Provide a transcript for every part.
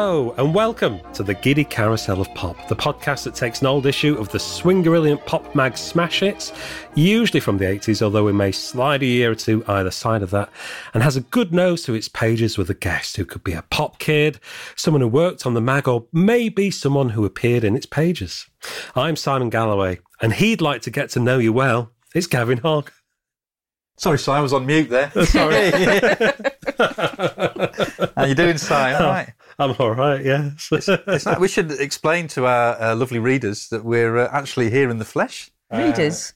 Hello, and welcome to the Giddy Carousel of Pop, the podcast that takes an old issue of the swingorilliant pop mag smash hits, usually from the 80s, although we may slide a year or two either side of that, and has a good nose to its pages with a guest who could be a pop kid, someone who worked on the mag, or maybe someone who appeared in its pages. I'm Simon Galloway, and he'd like to get to know you well. It's Gavin Hogg. Sorry, Si, I was on mute there. Sorry. How you doing, Si? All oh, right. I'm all right, yes. It's like we should explain to our uh, lovely readers that we're uh, actually here in the flesh. Readers.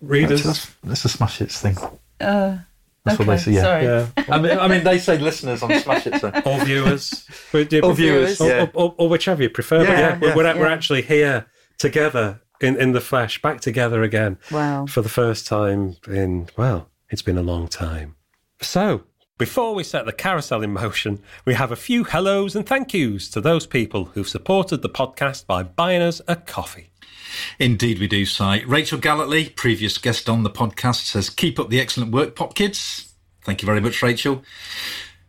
Readers. That's, that's a Smash Hits thing. Uh, That's okay, what they say. Yeah. Sorry. Yeah. I mean, I mean, they say listeners on Smash Hits. So. or viewers, or, Or viewers, or, yeah. or, or whichever you prefer. but Yeah, yeah, we're, yeah. we're, we're actually here together in, in the flesh, back together again Wow. for the first time in well, it's been a long time. So. Before we set the carousel in motion, we have a few hellos and thank yous to those people who've supported the podcast by buying us a coffee. Indeed, we do, Si. Rachel Galletley, previous guest on the podcast, says, Keep up the excellent work, Pop Kids. Thank you very much, Rachel.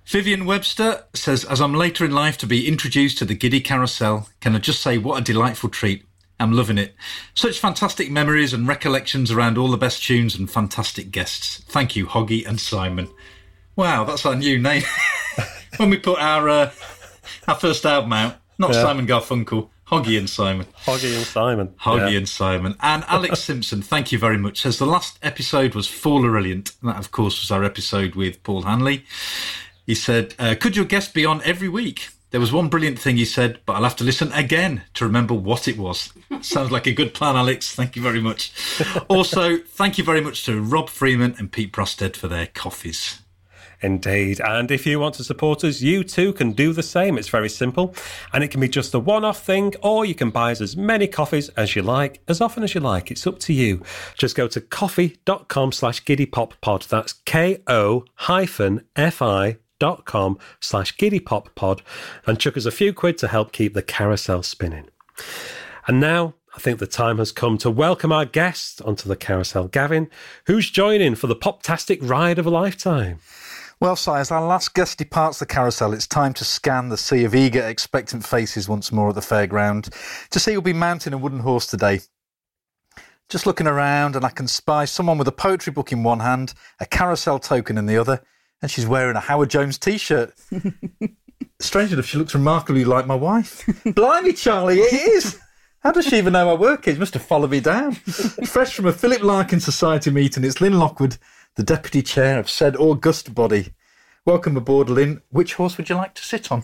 Vivian Webster says, As I'm later in life to be introduced to the Giddy Carousel, can I just say what a delightful treat? I'm loving it. Such fantastic memories and recollections around all the best tunes and fantastic guests. Thank you, Hoggy and Simon. Wow, that's our new name. when we put our uh, our first album out, not Yeah. Simon Garfunkel, Hoggy and Simon. Hoggy and Simon. Hoggy Yeah. and Simon. And Alex Simpson, thank you very much. Says the last episode was Fallerilliant. That, of course, was our episode with Paul Hanley. He said, uh, Could your guest be on every week? There was one brilliant thing he said, but I'll have to listen again to remember what it was. Sounds like a good plan, Alex. Thank you very much. also, thank you very much to Rob Freeman and Pete Prosted for their coffees. Indeed. And if you want to support us, you too can do the same. It's very simple. And it can be just a one off thing, or you can buy us as many coffees as you like, as often as you like. It's up to you. Just go to ko-fi.com slash giddypoppod. That's K O hyphen F I dot com slash giddypoppod and chuck us a few quid to help keep the carousel spinning. And now I think the time has come to welcome our guest onto the carousel, Gavin, who's joining for the poptastic ride of a lifetime. Well, Si, as our last guest departs the carousel, it's time to scan the sea of eager, expectant faces once more at the fairground to see who'll be mounting a wooden horse today. Just looking around, and I can spy someone with a poetry book in one hand, a carousel token in the other, and she's wearing a Howard Jones t shirt. Strange enough, she looks remarkably like my wife. Blimey, Charlie, it is! How does she even know my work is? Must have followed me down. Fresh from a Philip Larkin Society meeting, it's Lyn Lockwood, the deputy chair of said august body. Welcome aboard, Lyn. Which horse would you like to sit on?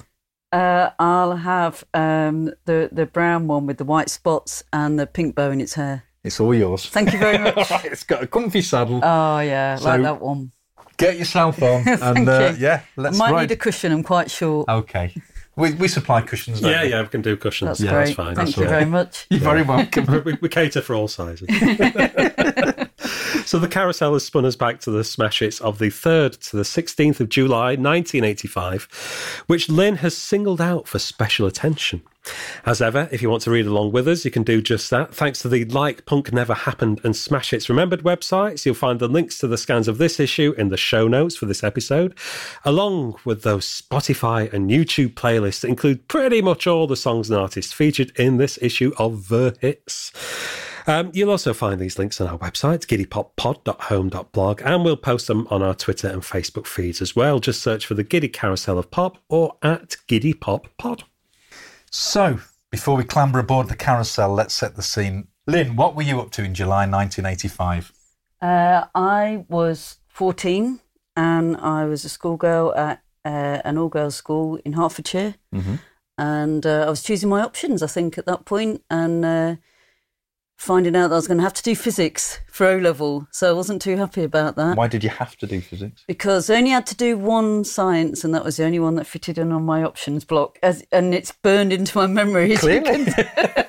Uh, I'll have um, the the brown one with the white spots and the pink bow in its hair. It's all yours. Thank you very much. Right, it's got a comfy saddle. oh yeah, So- like that one. Get yourself on, and Thank uh, you. yeah, let's might ride. need a cushion. I'm quite short. Okay, we, we supply cushions. Don't Yeah, we? yeah, we can do cushions. That's yeah, great. that's fine. Thank That's you all very much. You're very welcome. we, we cater for all sizes. So the carousel has spun us back to the smash hits of the 3rd to the 16th of July 1985, which Lyn has singled out for special attention. As ever, if you want to read along with us, you can do just that. Thanks to the Like Punk Never Happened and Smash Hits Remembered websites, you'll find the links to the scans of this issue in the show notes for this episode, along with those Spotify and YouTube playlists that include pretty much all the songs and artists featured in this issue of The Hits. Um, you'll also find these links on our website, giddypoppod.home.blog, and we'll post them on our Twitter and Facebook feeds as well. Just search for the Giddy Carousel of Pop or at Giddy Pop Pod. so, before we clamber aboard the carousel, let's set the scene. Lyn, what were you up to in July 1985? Uh, I was 14 and I was a schoolgirl at uh, an all girls school in Hertfordshire. And uh, I was choosing my options, I think, at that point, and uh, finding out that I was going to have to do physics for O level. So I wasn't too happy about that Why did you have to do physics? because I only had to do one science, and that was the only one that fitted in on my options block. As, and it's burned into my memory, as, you Clearly, can,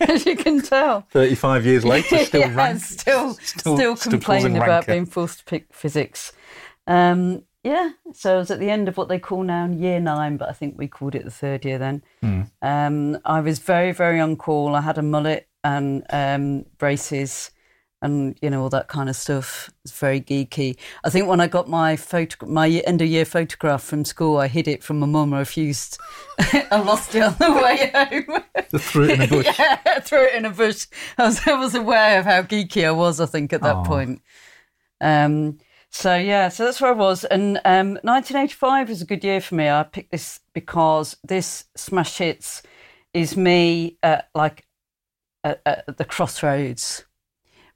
as you can tell. 35 years later, still yeah, rank. still, Still- still, complaining about being forced to pick physics. Um, yeah, so I was at the end of what they call now year nine, but I think we called it the third year then. Hmm. Um, I was very, very on call. I had a mullet and um, braces, and you know all that kind of stuff. It's very geeky. I think when I got my photo, my end of year photograph from school, I hid it from my mum. I refused. I lost it on the way home. threw it in a bush. yeah, I threw it in a bush. I was, I was aware of how geeky I was. I think at that Aw. point. Um, so yeah, so that's where I was, and um, 1985 was a good year for me. I picked this because this smash hits is me at like at, at the crossroads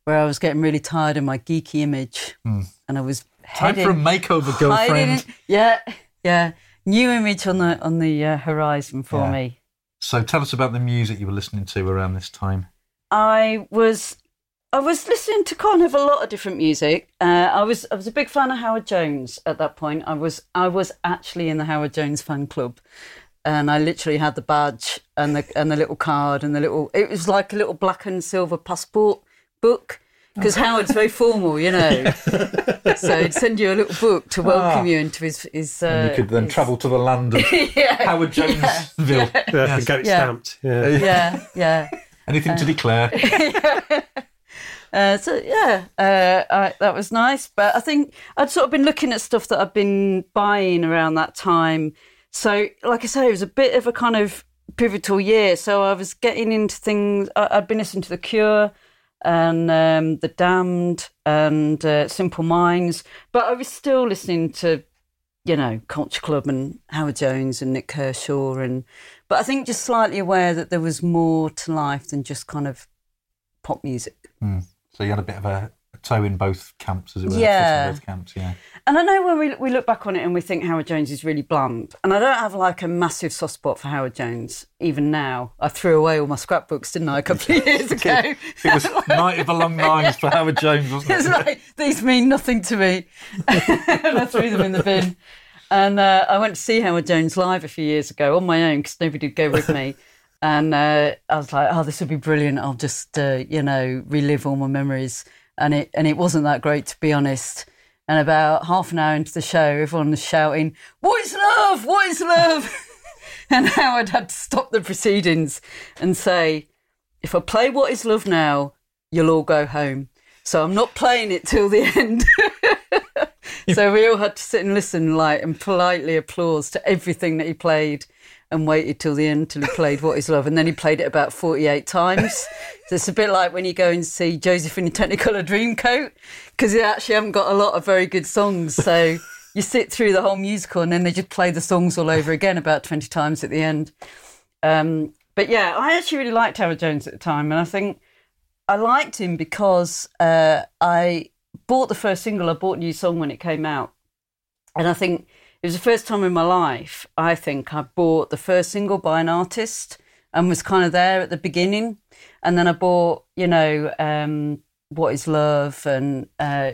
where I was getting really tired of my geeky image, and I was Time heading, for a makeover, girlfriend. in- yeah, yeah, new image on the on the uh, horizon for Yeah. me. So tell us about the music you were listening to around this time. I was I was listening to kind of a lot of different music. Uh, I was I was a big fan of Howard Jones at that point. I was I was actually in the Howard Jones fan club, and I literally had the badge and the and the little card and the little. It was like a little black and silver passport book. Because Howard's very formal, you know, so he'd send you a little book to welcome Ah. you into his. his uh, And you could then his- travel to the land of yeah, Howard Jonesville. Yeah, and get it Yeah. stamped. Yeah. yeah, yeah. Anything to declare? Uh, so yeah, uh, I, that was nice. But I think I'd sort of been looking at stuff that I'd been buying around that time. So, like I say, it was a bit of a kind of pivotal year. So I was getting into things. I'd been listening to The Cure and um, The Damned and uh, Simple Minds, but I was still listening to, you know, Culture Club and Howard Jones and Nik Kershaw and. But I think just slightly aware that there was more to life than just kind of pop music. so you had a bit of a toe in both camps, as it were. Yeah. in both camps, yeah. And I know when we we look back on it and we think Howard Jones is really bland, and I don't have like a massive soft spot for Howard Jones even now. I threw away all my scrapbooks, didn't I, a couple of years ago? It was Night of the Long Knives for Howard Jones, wasn't it's it? like these mean nothing to me, and I threw them in the bin. And uh, I went to see Howard Jones live a few years ago on my own because nobody would go with me. And uh, I was like, "Oh, this would be brilliant! I'll just, uh, you know, relive all my memories." And it and it wasn't that great, to be honest. And about half an hour into the show, everyone was shouting, "What is love? What is love?" and Howard had to stop the proceedings and say, "If I play What Is Love now, you'll all go home." So I'm not playing it till the end. so we all had to sit and listen, like, and politely applause to everything that he played, and waited till the end till he played "What Is Love," and then he played it about forty-eight times. so it's a bit like when you go and see Joseph in Technicolor Dreamcoat, because they actually haven't got a lot of very good songs. So you sit through the whole musical, and then they just play the songs all over again about twenty times at the end. Um, but yeah, I actually really liked Howard Jones at the time, and I think I liked him because uh, I bought the first single. I bought new song when it came out, and I think it was the first time in my life. I think I bought the first single by an artist and was kind of there at the beginning, and then I bought, you know, um, "What Is Love" and uh,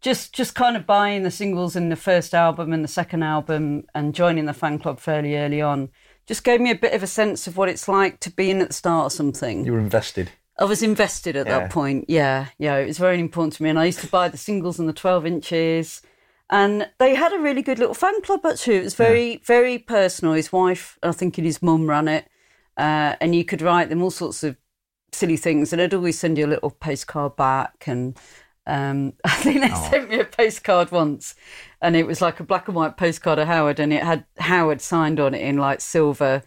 just just kind of buying the singles in the first album and the second album, and joining the fan club fairly early on. Just gave me a bit of a sense of what it's like to be in at the start of something. You were invested. I was invested at Yeah. that point. Yeah, yeah, it was very important to me. And I used to buy the singles and the 12 inches. And they had a really good little fan club actually. It was very, very personal. His wife, I think, and his mum ran it. Uh, and you could write them all sorts of silly things. And they'd always send you a little postcard back. And um, I think they sent me a postcard once. And it was like a black and white postcard of Howard. And it had Howard signed on it in like silver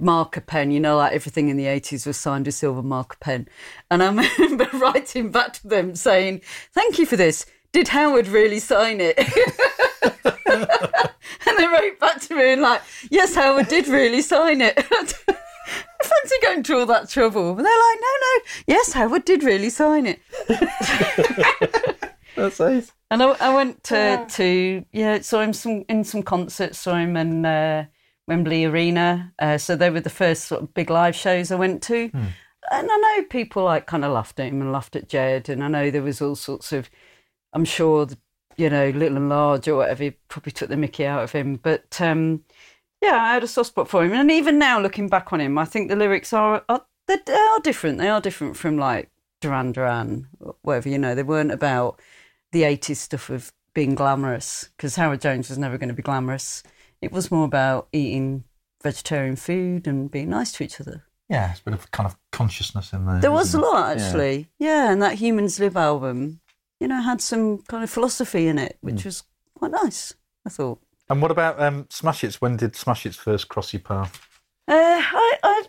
marker pen, you know, like everything in the 80s was signed with silver marker pen. And I remember writing back to them saying, Thank you for this. Did Howard really sign it? and they wrote back to me and like, Yes, Howard did really sign it. I fancy going through all that trouble. But they're like, No, no, yes, Howard did really sign it. That's nice. And I, I went to, to yeah, saw him some in some concerts, saw him in uh, Wembley Arena. Uh, so they were the first sort of big live shows I went to. And I know people like kind of laughed at him and laughed at Jed, and I know there was all sorts of, I'm sure, the, you know, little and large or whatever, he probably took the Mickey out of him. But um, yeah, I had a soft spot for him, and even now looking back on him, I think the lyrics are, are they, are different. They are different from like Duran Duran, or whatever you know. They weren't about the 80s stuff of being glamorous because Howard Jones was never going to be glamorous. It was more about eating vegetarian food and being nice to each other. Yeah, it's a bit of kind of consciousness in there. There was a lot Yeah. actually. Yeah. and that Humans Live album, you know, had some kind of philosophy in it, which was quite nice. I thought. And what about um, Smash Hits? When did Smash Hits first cross your path? Uh, I, I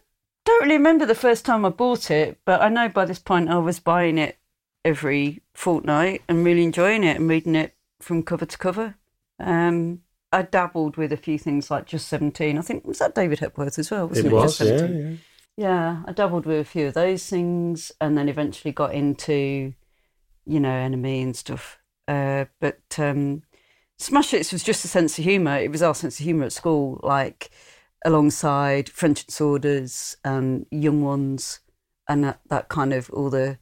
don't really remember the first time I bought it, but I know by this point I was buying it every fortnight and really enjoying it and reading it from cover to cover. Um, I dabbled with a few things like Just 17. I think, was that David Hepworth as well? Wasn't It it, was, Just yeah, 17? yeah. Yeah, I dabbled with a few of those things and then eventually got into, you know, NME and stuff. Uh, but um, Smash Hits was just a sense of humour. It was our sense of humour at school, like alongside French and and Young Ones and that, that kind of all the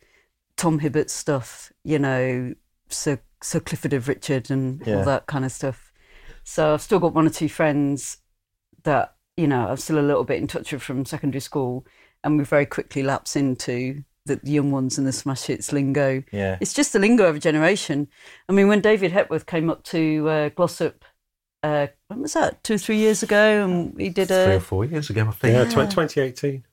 Tom Hibbert stuff, you know, Sir, Sir Clifford of Richard and Yeah. all that kind of stuff. So I've still got one or two friends that you know I'm still a little bit in touch with from secondary school, and we very quickly lapse into the, the young ones and the smash hits lingo. Yeah. It's just the lingo of a generation. I mean, when David Hepworth came up to uh, Glossop, uh, when was that? Two or three years ago, and he did a Three or a four years ago, I think. Yeah, tw- 2018.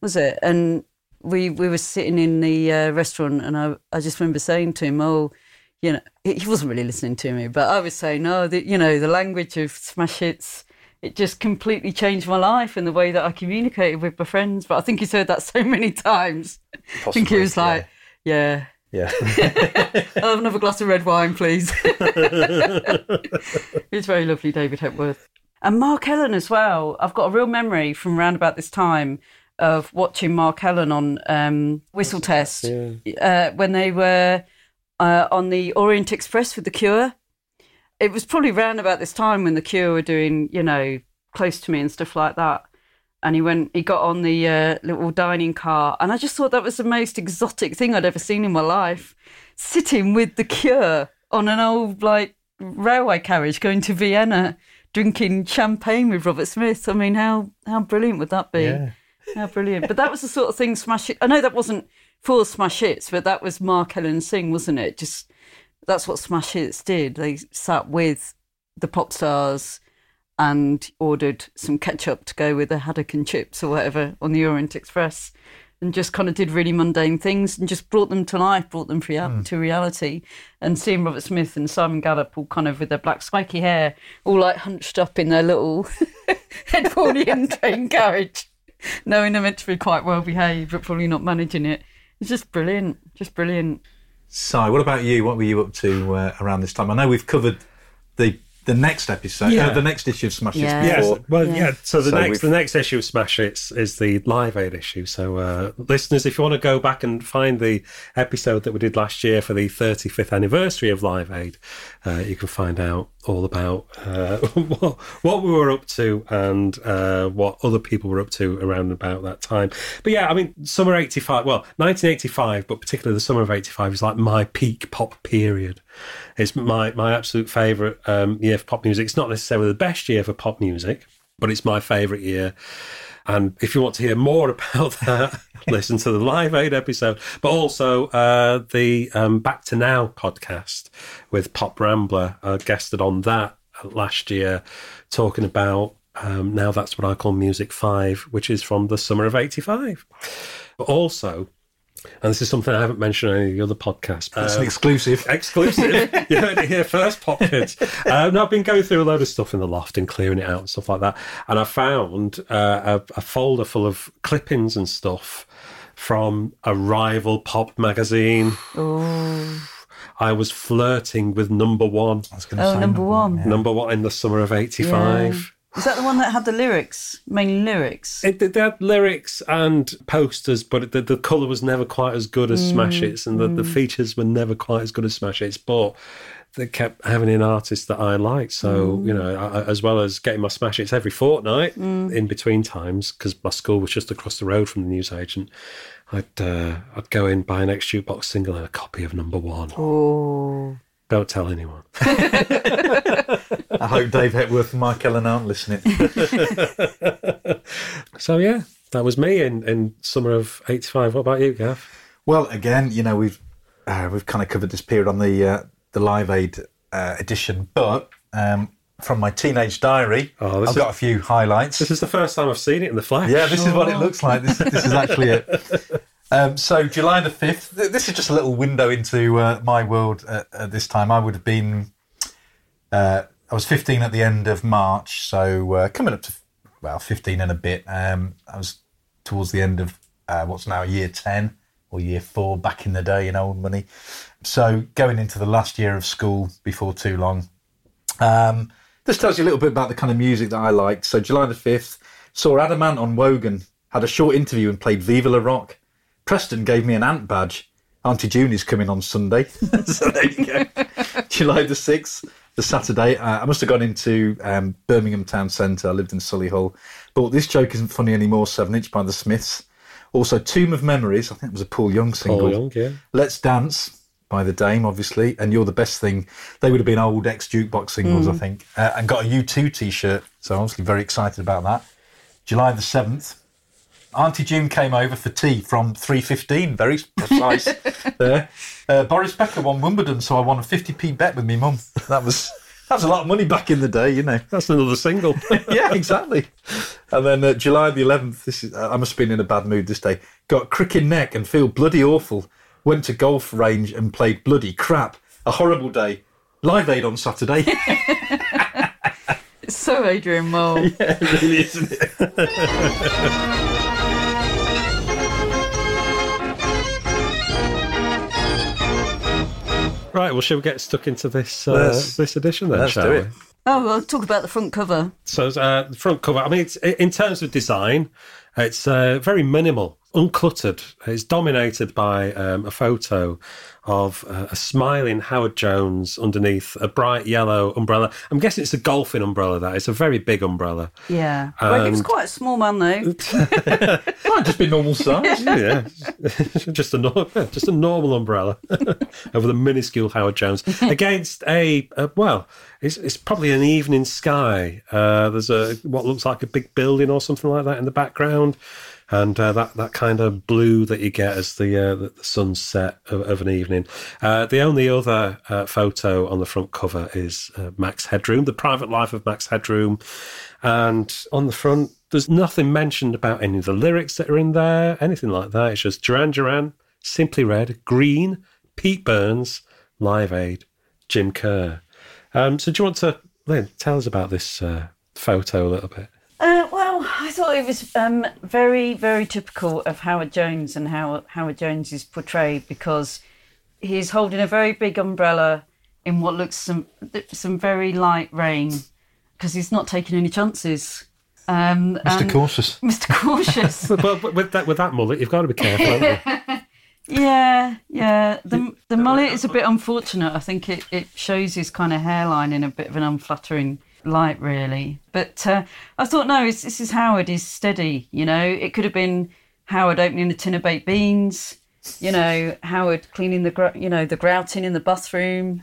was it? And we we were sitting in the uh, restaurant, and I I just remember saying to him, "Oh, you know," he he wasn't really listening to me, but I was saying, "Oh, the, you know, the language of smash hits." It just completely changed my life and the way that I communicated with my friends. But I think he's heard that so many times. I think he was like, "Yeah, yeah. I'll have another glass of red wine, please." He's very lovely, David Hepworth. And Mark Ellen as well. I've got a real memory from around about this time of watching Mark Ellen on um, Whistle Test uh, when they were uh, on the Orient Express with The Cure. It was probably round about this time when The Cure were doing, you know, Close to Me and stuff like that. And he went, he got on the uh, little dining car, and I just thought that was the most exotic thing I'd ever seen in my life. Sitting with The Cure on an old like railway carriage going to Vienna, drinking champagne with Robert Smith. I mean, how how brilliant would that be? Yeah. How brilliant! But that was the sort of thing Smash Hits, I know that wasn't for Smash Hits, but that was Mark Ellen Sing, wasn't it? Just that's what Smash Hits did. They sat with the pop stars and ordered some ketchup to go with the haddock and chips or whatever on the Orient Express, and just kind of did really mundane things and just brought them to life, brought them rea- hmm. to reality. And seeing Robert Smith and Simon Gallup all kind of with their black spiky hair, all like hunched up in their little Edwardian train carriage, knowing they're meant to be quite well behaved, but probably not managing it. It's just brilliant, just brilliant. So, what about you? What were you up to uh, around this time? I know we've covered the the next episode, Yeah. uh, the next issue of Smash Hits Yeah. Yes, well, Yeah. yeah. So the So next, we've- the next issue of Smash Hits is the Live Aid issue. So, uh, listeners, if you want to go back and find the episode that we did last year for the 35th anniversary of Live Aid, uh, you can find out all about uh, what, we were up to and uh, what other people were up to around about that time. But yeah, I mean, summer '85, well, 1985, but particularly the summer of '85 is like my peak pop period. It's my my absolute favourite um, year for pop music. It's not necessarily the best year for pop music, but it's my favourite year. And if you want to hear more about that, listen to the Live Aid episode, but also uh, the um, Back to Now podcast with Pop Rambler. I guested on that last year, talking about um, Now That's What I Call Music 5, which is from the summer of 85. But also, and this is something I haven't mentioned on any of the other podcasts. It's um, an exclusive. exclusive. you heard it here first, Pop Kids. Um, I've been going through a load of stuff in the loft and clearing it out and stuff like that. And I found uh, a, a folder full of clippings and stuff from a rival pop magazine. Oh, I was flirting with number one. I was going to Oh, say number one. yeah. Number one in the summer of 85. Is that the one that had the lyrics, mainly lyrics? It, they had lyrics and posters, but the, the colour was never quite as good as mm, Smash Hits, and the, the mm. features were never quite as good as Smash Hits. But they kept having an artist that I liked. So mm. you know, I, I- as well as getting my Smash Hits every fortnight in between times, because my school was just across the road from the newsagent. I'd uh, I'd go in buy an ex jukebox single and a copy of Number One. Oh, Don't tell anyone. I hope Dave Hepworth and Mike Ellen aren't listening. So yeah, that was me in, in summer of '85. What about you, Gav? Well, again, you know, we've uh, we've kind of covered this period on the uh, the Live Aid uh, edition, but um, from my teenage diary. Oh, I've is- got a few highlights. This is the first time I've seen it in the flesh. Yeah, this is what it looks like. This, this is actually it. Um, so July the fifth. This is just a little window into uh, my world at, at this time. I would have been. I was 15 at the end of March, so uh, coming up to well 15 and a bit. Um, I was towards the end of uh, what's now year 10 or year four back in the day in old money. So going into the last year of school before too long. Um, this tells you a little bit about the kind of music that I liked. So July the 5th, saw Adam Ant on Wogan, had a short interview and played Vive Le Rock. Preston gave me an ant badge. Auntie June is coming on Sunday. so there you go. July the 6th, the Saturday. Uh, I must have gone into um, Birmingham Town Centre. I lived in Solihull. But this joke isn't funny anymore. Seven Inch by the Smiths. Also, Tomb of Memories. I think it was a Paul Young single. Paul Young, yeah. Let's Dance by the Dame, obviously, and You're the Best Thing. They would have been old ex jukebox singles, I think, uh, and got a U2 t shirt. So, obviously, very excited about that. July the 7th, Auntie June came over for tea from 3.15, very precise there. Uh, Boris Becker won Wimbledon, so I won a 50p bet with me mum. That was. That was a lot of money back in the day, you know. That's another single. yeah, exactly. And then uh, July the 11th, this is, I must have been in a bad mood this day. Got cricket neck and feel bloody awful. Went to golf range and played bloody crap. A horrible day. Live Aid on Saturday. It's so Adrian Mole. yeah, really isn't it? Right, well, shall we get stuck into this uh, this edition then, let's shall do we? it. Oh, well, talk about the front cover. So uh, the front cover. I mean, it's in terms of design, it's uh, very minimal, uncluttered. It's dominated by um, a photo of uh, a smiling Howard Jones underneath a bright yellow umbrella. I'm guessing it's a golfing umbrella. That it's a very big umbrella. Yeah. well, he was And- quite a small man, though. Might just be normal size. yeah, just a nor- just a normal umbrella over the minuscule Howard Jones against a, a well, it's it's probably an evening sky. Uh, there's a what looks like a big building or something like that in the background, and uh, that that kind of blue that you get as the uh, the, sunset of, of an evening. Uh, the only other uh, photo on the front cover is uh, Max Headroom, the private life of Max Headroom, and on the front there's nothing mentioned about any of the lyrics that are in there, anything like that. It's just Duran Duran, Simply Red, Green, Pete Burns, Live Aid, Jim Kerr. Um, so do you want to, Lyn, tell us about this uh, photo a little bit? Uh, I thought it was um, very, very typical of Howard Jones and how Howard Jones is portrayed because he's holding a very big umbrella in what looks some some very light rain because he's not taking any chances. Um, Mr. and- Cautious. Mr. Cautious. But, but with that with that mullet, you've got to be careful. haven't you? Yeah, yeah. The the mullet is a bit unfortunate. I think it, it shows his kind of hairline in a bit of an unflattering light, really. But uh, I thought, no, it's, this is Howard. He's steady. You know, it could have been Howard opening the tin of baked beans. You know, Howard cleaning the gr- you know the grouting in the bathroom.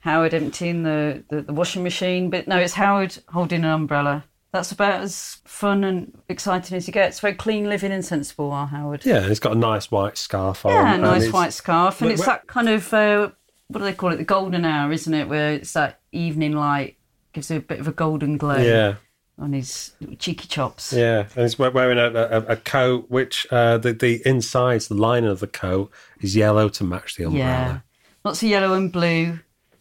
Howard emptying the, the, the washing machine. But no, it's Howard holding an umbrella. That's about as fun and exciting as you get. It's very clean living and sensible, our Howard. yeah, and he's got a nice white scarf on. Yeah, and nice white scarf, and it's that kind of uh, what do they call it? The golden hour, isn't it? Where it's that evening light gives a bit of a golden glow Yeah, on his cheeky chops. yeah, and he's wearing a, a, a coat which uh, the the insides, the lining of the coat is yellow to match the umbrella. Yeah, umbrella. lots of yellow and blue.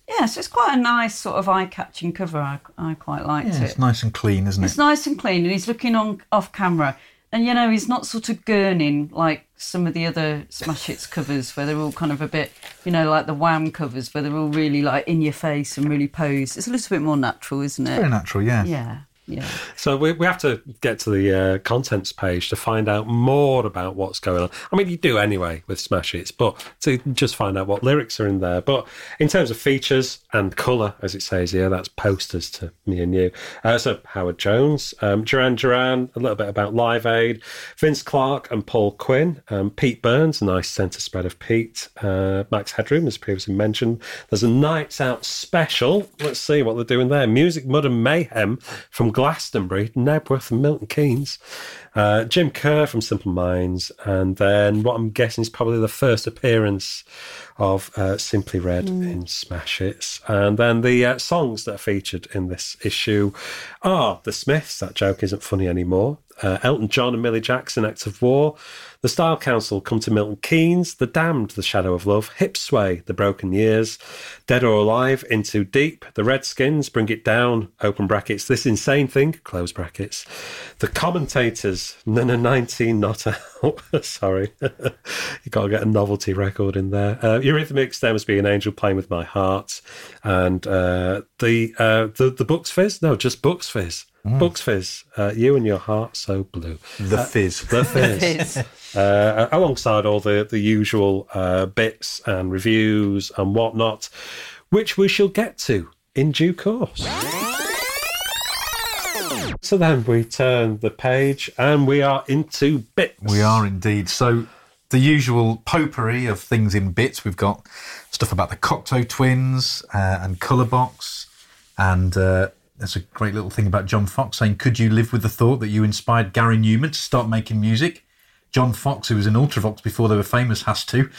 Yeah, so it's quite a nice sort of eye-catching cover. I, I quite liked Yeah, it. it's nice and clean, isn't it? It's nice and clean, and he's looking on off camera. And you know, he's not sort of gurning like some of the other Smash Hits covers, where they're all kind of a bit, you know, like the Wham covers, where they're all really like in your face and really posed. It's a little bit more natural, isn't it? It's Very natural, yeah. Yeah, So we, we have to get to the uh, contents page to find out more about what's going on. I mean, you do anyway with Smash Hits, but to just find out what lyrics are in there. But in terms of features and colour, as it says here, that's posters to me and you. Uh, so Howard Jones, um, Duran Duran, a little bit about Live Aid, Vince Clarke and Paul Quinn, um, Pete Burns, a nice centre spread of Pete, uh, Max Headroom, as previously mentioned. There's a Nights Out special. Let's see what they're doing there. Music, Mud and Mayhem from Glastonbury, Knebworth and Milton Keynes, uh, Jim Kerr from Simple Minds, and then what I'm guessing is probably the first appearance of uh, Simply Red in Smash Hits. And then the uh, songs that are featured in this issue are The Smiths, that joke isn't funny anymore, uh, Elton John and Millie Jackson, Act of War, The Style Council, Come to Milton Keynes, The Damned, The Shadow of Love, Hipsway, The Broken Years, Dead or Alive, In Too Deep, The Redskins, Bring It Down, open brackets, This Insane Thing, close brackets, The Commentators, Nana 19 Not Out, sorry, you got to get a novelty record in there, uh, Eurythmics, There Must Be an Angel Playing With My Heart, and uh, the, uh, the, the Bucks Fizz, no, just Bucks Fizz. Bucks Fizz, uh, you and your heart so blue. The Fizz. The Fizz It's- uh, alongside all the, the usual uh, bits and reviews and whatnot, which we shall get to in due course. So then we turn the page and we are into bits. We are indeed. So, the usual potpourri of things in bits. We've got stuff about the Cocteau twins uh, and Colourbox. And uh, there's a great little thing about John Foxx saying, Could you live with the thought that you inspired Gary Numan to start making music? John Foxx, who was in Ultravox before they were famous, has to.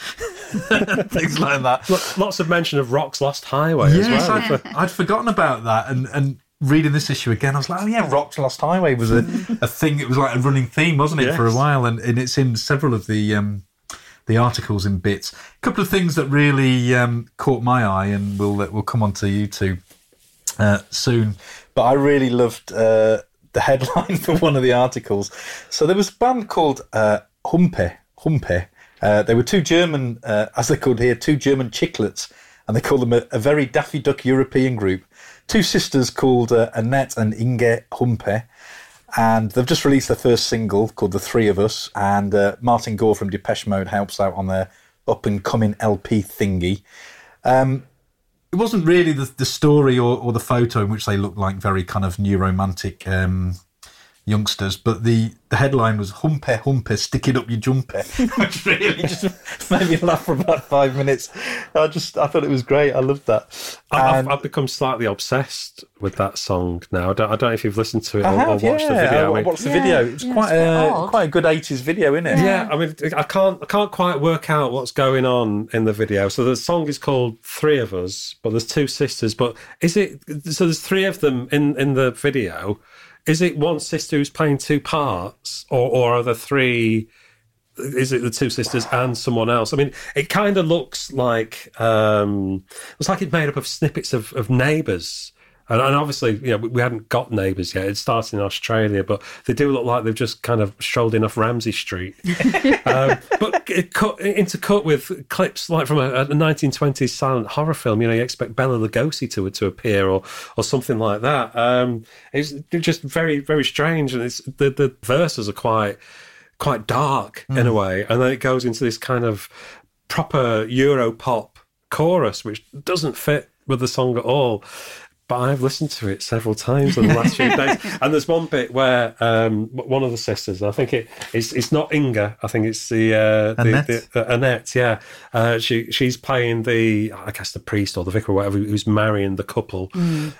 things like that. Lots of mention of Rock's Lost Highway as Yes, well. I'd, I'd forgotten about that, and and reading this issue again, I was like, oh yeah, Rock's Lost Highway was a, a thing. It was like a running theme, wasn't it, for a while, and, and it's in several of the um, the articles in bits. A couple of things that really um, caught my eye, and we'll we'll come on to U2 uh, soon. But I really loved uh, the headline for one of the articles. So there was a band called uh, Humpe. Humpe. Uh, they were two German, uh, as they're called here, two German chicklets, and they call them a, a very Daffy Duck European group. Two sisters called uh, Annette and Inge Humpe. And they've just released their first single called The Three of Us. And Martin Gore from Depeche Mode helps out on their up and coming LP thingy it wasn't really the, the story or, or the photo in which they looked like very kind of new romantic um, youngsters, but the, the headline was "Humpe Humpe, stick it up your jumper," which really just made me laugh for about five minutes. I just I thought it was great. I loved that. I- I've, I've become slightly obsessed with that song now. I don't, I don't know if you've listened to it I or, or have, watched yeah. the video. I mean- watched the Yeah, video. It was yeah, quite it's quite a quite a good eighties video, isn't it? Yeah, I mean, I can't, I can't quite work out what's going on in the video. So the song is called Three of Us, but there's two sisters. But is it? So there's three of them in in the video. Is it one sister who's playing two parts, or or are there three? Is it the two sisters and someone else? I mean, it kind of looks like um, it's like it's made up of snippets of, of neighbours. And, and obviously, you know, we, we hadn't got neighbours yet. It started in Australia, but they do look like they've just kind of strolled in off Ramsay Street. um, but it cut, intercut with clips like from a, a 1920s silent horror film. You know, you expect Bela Lugosi to to appear or or something like that. Um, it's just very very strange, and it's the the verses are quite quite dark in a way, and then it goes into this kind of proper Euro pop chorus, which doesn't fit with the song at all. But I've listened to it several times in the last few days, and there's one bit where um, one of the sisters, I think it, it's it's not Inge, I think it's the, uh, Annette? the uh, Annette, yeah. Uh, she she's playing the I guess the priest or the vicar or whatever who's marrying the couple,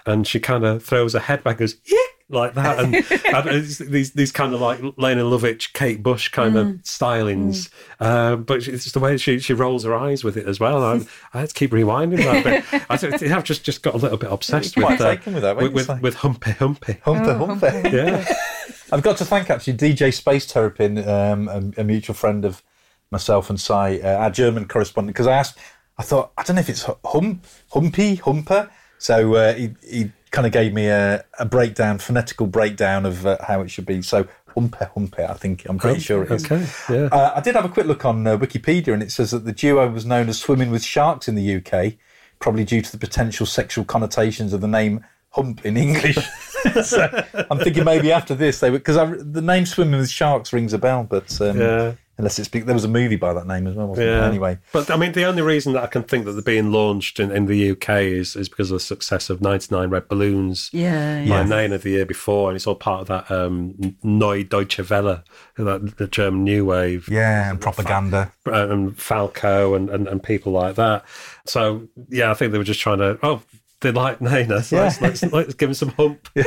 and she kind of throws her head back, and goes yeah like that, and, and these these kind of like Lene Lovich, Kate Bush kind of stylings, uh, but it's just the way she she rolls her eyes with it as well. I, I had to keep rewinding that bit. I, I've just just got a little bit obsessed Quite with uh, taken with that, weren't with, you, with, with Humpy Humpy. Humpe Humpe. Yeah. I've got to thank actually DJ Space Terrapin, um, a, a mutual friend of myself and Si, uh, our German correspondent, because I asked, I thought, I don't know if it's hum, humpy, humper. So uh, he, he kind of gave me a, a breakdown, phonetical breakdown of uh, how it should be. So humpe, humpe, I think, I'm pretty sure it is. Okay. Yeah. Uh, I did have a quick look on uh, Wikipedia, and it says that the duo was known as swimming with sharks in the UK, probably due to the potential sexual connotations of the name hump in English. so I'm thinking maybe after this they because the name swimming with sharks rings a bell, but um, Yeah. Unless it's big, there was a movie by that name as well. Wasn't Yeah. there? Anyway, But I mean, the only reason that I can think that they're being launched in, in the UK is, is because of the success of 99 Red Balloons. Yeah, My yeah. name of the year before, and it's all part of that um, Neue Deutsche Welle, that, the German new wave, yeah, and propaganda. uh, and Falco and, and, and people like that. So, yeah, I think they were just trying to, oh, they like Nena, so Yeah. let's, let's, let's give them some hump.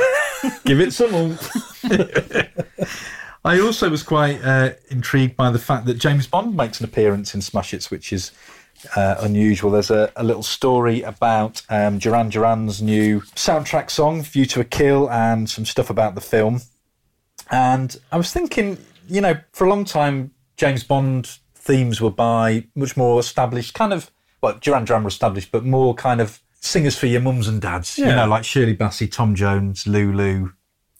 Give it some oomph. I also was quite uh, intrigued by the fact that James Bond makes an appearance in Smash Hits, which is uh, unusual. There's a, a, little story about um, Duran Duran's new soundtrack song, View to a Kill, and some stuff about the film. And I was thinking, you know, for a long time, James Bond themes were by much more established, kind of, well, Duran Duran were established, but more kind of singers for your mums and dads, yeah. you know, like Shirley Bassey, Tom Jones, Lulu,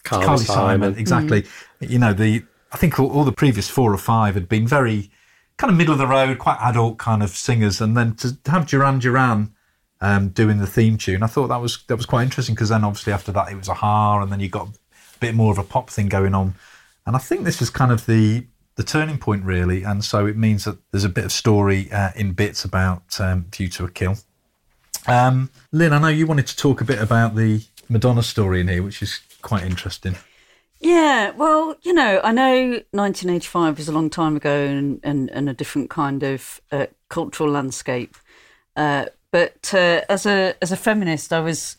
Carly, Carly Simon. Simon. Exactly. Mm. You know, the I think all, all, the previous four or five had been very kind of middle of the road, quite adult kind of singers, and then to have Duran Duran um, doing the theme tune, I thought that was that was quite interesting because then obviously after that it was a-ha, and then you got a bit more of a pop thing going on, and I think this is kind of the the turning point really, and so it means that there's a bit of story uh, in bits about um, View to a Kill. Um, Lyn, I know you wanted to talk a bit about the Madonna story in here, which is quite interesting. Yeah, well, you know, I know 1985 was a long time ago and, and, and a different kind of uh, cultural landscape. Uh, but uh, as a as a feminist, I was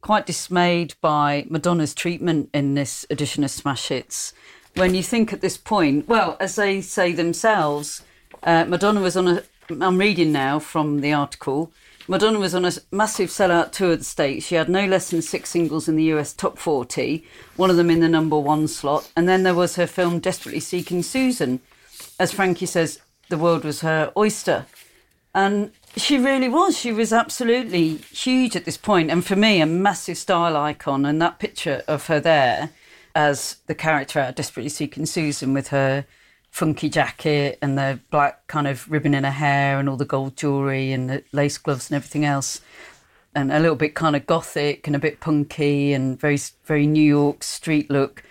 quite dismayed by Madonna's treatment in this edition of Smash Hits. When you think at this point, well, as they say themselves, uh, Madonna was on a. I'm reading now from the article. Madonna was on a massive sellout tour of the States. She had no less than six singles in the US top 40, one of them in the number one slot. And then there was her film Desperately Seeking Susan. As Frankie says, the world was her oyster. And she really was. She was absolutely huge at this point. And for me, a massive style icon. And that picture of her there as the character out Desperately Seeking Susan with her funky jacket and the black kind of ribbon in her hair and all the gold jewelry and the lace gloves and everything else and a little bit kind of gothic and a bit punky and very very New York street look.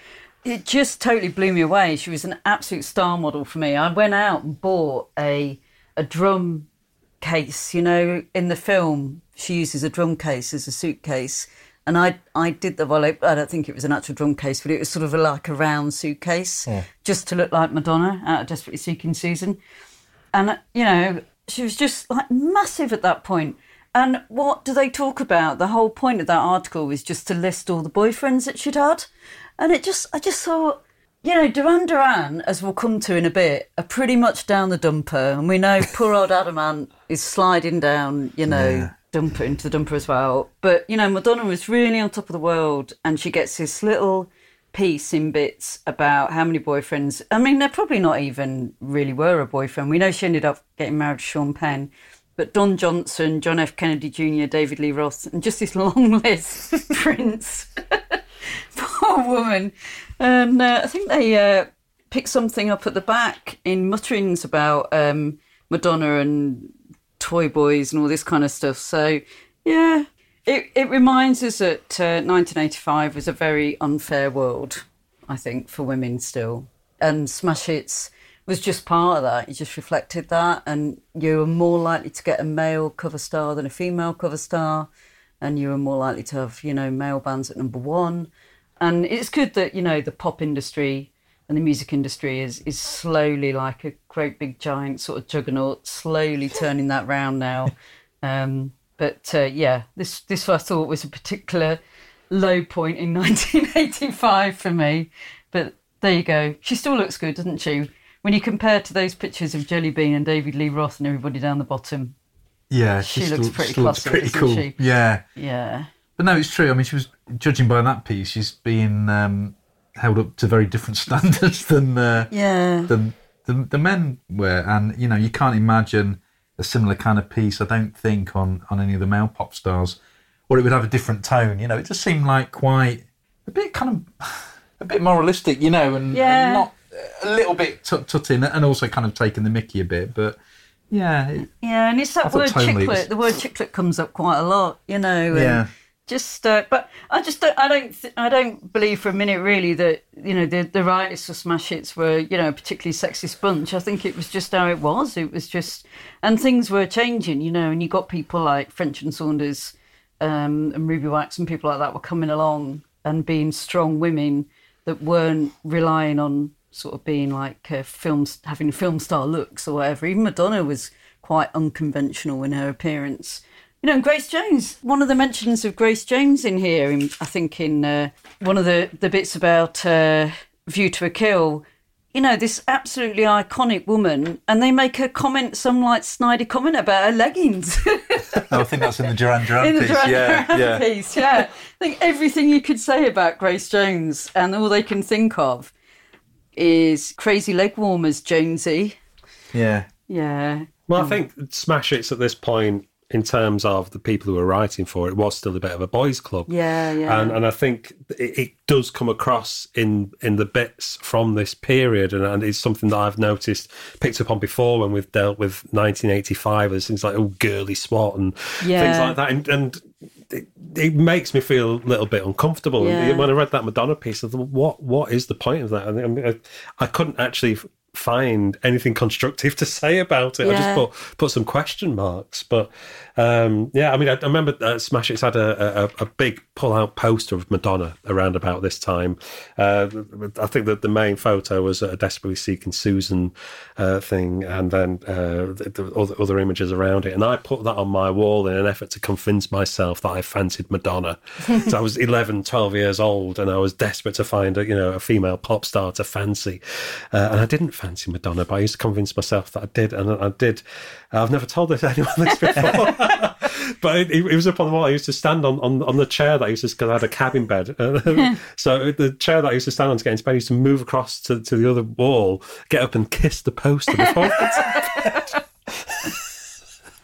It just totally blew me away. She was an absolute star model for me. I went out and bought a a drum case. You know, in the film, she uses a drum case as a suitcase, and I I did the well. I don't think it was an actual drum case, but it was sort of a, like a round suitcase, yeah. just to look like Madonna out of Desperately Seeking Susan. And you know, she was just like massive at that point. And what do they talk about? The whole point of that article was just to list all the boyfriends that she'd had, and it just I just thought. You know, Duran Duran, as we'll come to in a bit, are pretty much down the dumper. And we know poor old Adam Ant is sliding down, you know, yeah dumper into the dumper as well. But you know, Madonna was really on top of the world, and she gets this little piece in bits about how many boyfriends. I mean, they're probably not even really were a boyfriend. We know she ended up getting married to Sean Penn, but Don Johnson, John F. Kennedy Jr., David Lee Roth, and just this long list. Prince, poor woman, and uh, I think they uh, picked something up at the back in mutterings about um, Madonna and toy boys and all this kind of stuff. So, yeah, it, it reminds us that uh, 1985 was a very unfair world, I think, for women still. And Smash Hits was just part of that. It just reflected that. And you were more likely to get a male cover star than a female cover star. And you were more likely to have, you know, male bands at number one. And it's good that, you know, the pop industry and the music industry is is slowly like a great big giant sort of juggernaut, slowly turning that round now. Um, but uh, yeah, this this I thought was a particular low point in 1985 for me. But there you go. She still looks good, doesn't she? When you compare to those pictures of Jelly Bean and David Lee Roth and everybody down the bottom. Yeah, she, looks pretty classy, pretty cool. She? Yeah, yeah. But no, it's true. I mean, she was judging by that piece. She's being um, held up to very different standards than uh, yeah than the, the men were, and you know you can't imagine a similar kind of piece. I don't think on on any of the male pop stars, or it would have a different tone. You know, it just seemed like quite a bit kind of a bit moralistic, you know, and, yeah. and not a little bit tut tut in, and also kind of taking the Mickey a bit, but. Yeah, it, yeah, and it's that word chicklet. Was... The word chicklet comes up quite a lot, you know. yeah, just uh, but i just don't i don't th- i don't believe for a minute really that you know the the writers for smash hits were you know a particularly sexist bunch. I think it was just how it was. It was just and things were changing you know and you got people like french and saunders um, and ruby wax and people like that were coming along and being strong women that weren't relying on sort of being like uh, films having film star looks or whatever. Even madonna was quite unconventional in her appearance You know, Grace Jones. One of the mentions of Grace Jones in here, in, I think, in uh, one of the the bits about uh, View to a Kill. You know, this absolutely iconic woman, and they make her comment some like snidey comment about her leggings. Oh, I think that's in the Duran Duran in the piece. Duran yeah, Duran yeah. piece. Yeah, I think everything you could say about Grace Jones, and all they can think of is crazy leg warmers, Jonesy. Yeah. Yeah, Well, I think Smash Hits at this point, in terms of the people who were writing for it, was still a bit of a boys' club. yeah, yeah. And, and I think it, it does come across in in the bits from this period, and, and it's something that I've noticed, picked up on before when we've dealt with 1985. as things like oh, girly swat and things like that, and, and it, it makes me feel a little bit uncomfortable. Yeah. And when I read that Madonna piece, I thought, what what is the point of that? I, mean, I, I couldn't actually find anything constructive to say about it. I just put put some question marks. But um, yeah, I mean, I, I remember uh, Smash Hits had a, a, a big pull out poster of Madonna around about this time. Uh, I think that the main photo was a desperately seeking Susan uh, thing, and then uh, the, the other, other images around it. And I put that on my wall in an effort to convince myself that I fancied Madonna. so I was 11, 12 years old, and I was desperate to find a you know a female pop star to fancy, uh, and I didn't fancy Madonna, but I used to convince myself that I did, and I did. I've never told this anyone this before, but it, it was up on the wall. I used to stand on, on, on the chair that I used to because I had a cabin bed. so the chair that I used to stand on to get into bed, I used to move across to, to the other wall, get up and kiss the poster before. I went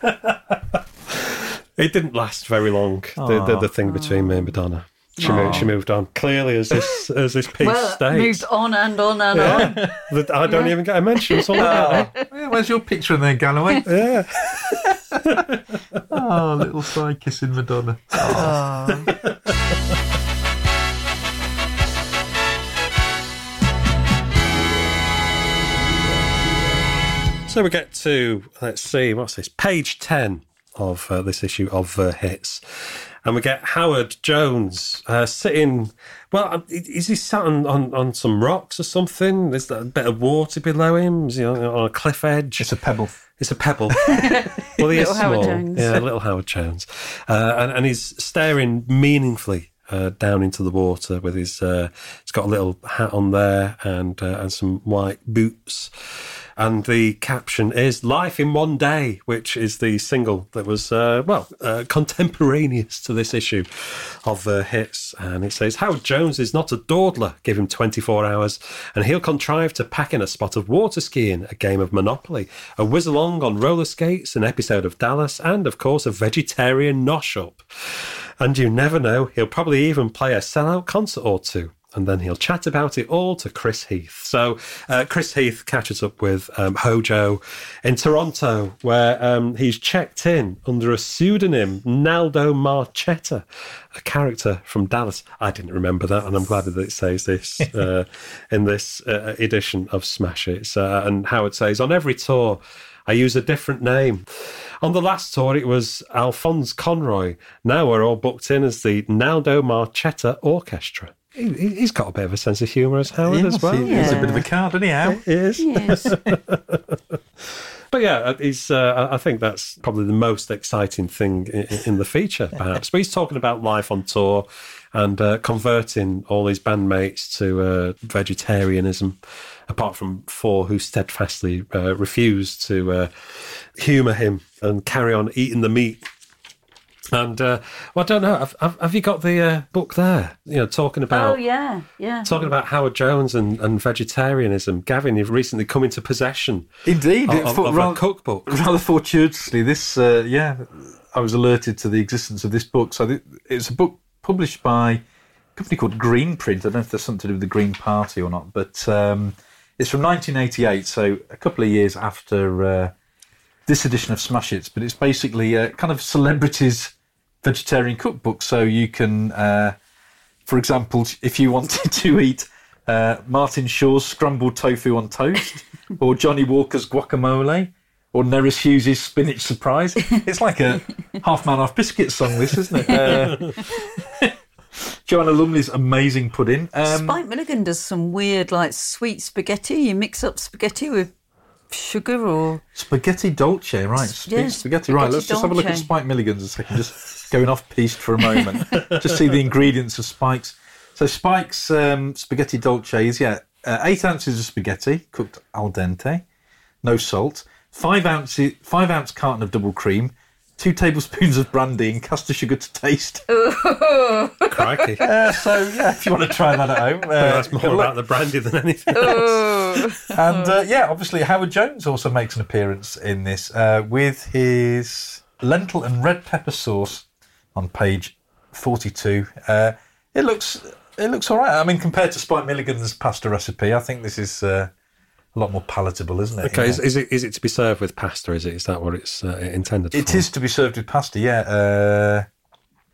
it didn't last very long. The, the, the thing between me and Madonna. She moved, she moved on. Clearly, as this as this piece well, states, moved on and on and on. that I don't even get a mention. It's all about. Yeah, Where's your picture in there, Galloway? Yeah. Oh, little side kissing Madonna. So we get to let's see, what's this? Page ten of uh, this issue of uh, hits, and we get Howard Jones uh, sitting. Well, uh, is he sat on, on, on some rocks or something? There's a bit of water below him. Is he on, on a cliff edge? It's a pebble. It's a pebble. well, he is Little Howard small. Jones. Yeah, little Howard Jones. Uh, and, and he's staring meaningfully uh, down into the water with his. Uh, he's got a little hat on there and uh, and some white boots. And the caption is "Life in One Day," which is the single that was uh, well uh, contemporaneous to this issue of uh, hits. And it says, "Howard Jones is not a dawdler. Give him 24 hours, and he'll contrive to pack in a spot of water skiing, a game of Monopoly, a whiz along on roller skates, an episode of Dallas, and of course a vegetarian nosh up. And you never know, he'll probably even play a sellout concert or two." And then he'll chat about it all to Chris Heath. So uh, Chris Heath catches up with um, Hojo in Toronto, where um, he's checked in under a pseudonym, Naldo Marchetta, a character from Dallas. I didn't remember that, and I'm glad that it says this uh, in this uh, edition of Smash Hits. Uh, and Howard says, on every tour, I use a different name. On the last tour, it was Alphonse Conroy. Now we're all booked in as the Naldo Marchetta Orchestra. He, he- he's got a bit of a sense of humour as Howard as well. He's a bit of a card, anyhow. He is. Yes. But yeah, uh, he's. Uh, I think that's probably the most exciting thing in, in the feature, perhaps. but he's talking about life on tour and uh, converting all his bandmates to uh, vegetarianism, apart from four who steadfastly uh, refused to uh, humour him and carry on eating the meat. And uh, well, I don't know. Have, have, have you got the uh, book there? You know, talking about oh yeah, yeah. talking about Howard Jones and, and vegetarianism. Gavin, you've recently come into possession Indeed. of, it- of, for- of a cookbook. rather fortuitously, this, uh, yeah, I was alerted to the existence of this book. So th- it's a book published by a company called Green Print. I don't know if there's something to do with the Green Party or not, but um, it's from 1988, so a couple of years after uh, this edition of Smash Hits. But it's basically a kind of celebrities vegetarian cookbook. So you can, uh, for example, if you wanted to eat uh, Martin Shaw's scrambled tofu on toast, or Johnnie Walker's guacamole, or Nerys Hughes' spinach surprise. It's like a half man, half biscuit song, this, isn't it? Uh, Joanna Lumley's amazing pudding. Um, Spike Milligan does some weird, like sweet spaghetti. You mix up spaghetti with sugar or Spaghetti Dolce, right? Sp- Yeah, spaghetti, right. spaghetti Let's just have a look at. Spike Milligan's a second, just going off piste for a moment. just see the ingredients of Spike's. So Spike's um, Spaghetti Dolce is, yeah, uh, eight ounces of spaghetti, cooked al dente, no salt, five ounce, five ounce carton of double cream, two tablespoons of brandy and caster sugar to taste. Crikey. Uh, so, yeah, if you want to try that at home. Uh, That's more good luck. about the brandy than anything else. And uh, yeah, obviously Howard Jones also makes an appearance in this uh, with his lentil and red pepper sauce on page forty-two. Uh, it looks it looks all right. I mean, compared to Spike Milligan's pasta recipe, I think this is uh, a lot more palatable, isn't it? Okay, is, is it is it to be served with pasta? Is it is that what it's uh, intended It for? is to be served with pasta. Yeah, uh,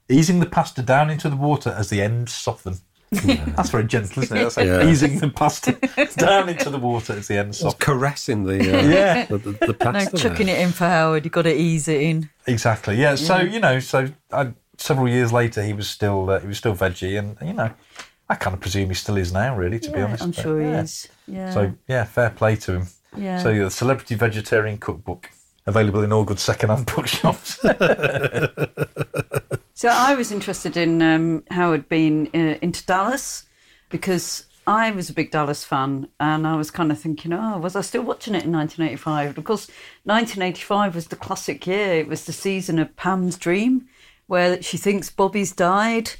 easing the pasta down into the water as the ends soften. That's very gentle, isn't it? That's like Yeah. easing the pasta down into the water as the ends soften. caressing the uh, Yeah. the, the, the no pasta. chucking there. it in for Howard. You've got to ease it in. Exactly. Yeah. So you know, so I, several years later, he was still uh, he was still veggie, and you know, I kind of presume he still is now. Really, to be honest, I'm But, sure he yeah. is. Yeah. So yeah, fair play to him. yeah. So yeah, the Celebrity Vegetarian Cookbook available in all good second-hand bookshops. So I was interested in um, Howard being uh, into Dallas because I was a big Dallas fan, and I was kind of thinking, oh, was I still watching it in 1985? Of course, 1985 was the classic year. It was the season of Pam's Dream, where she thinks Bobby's died.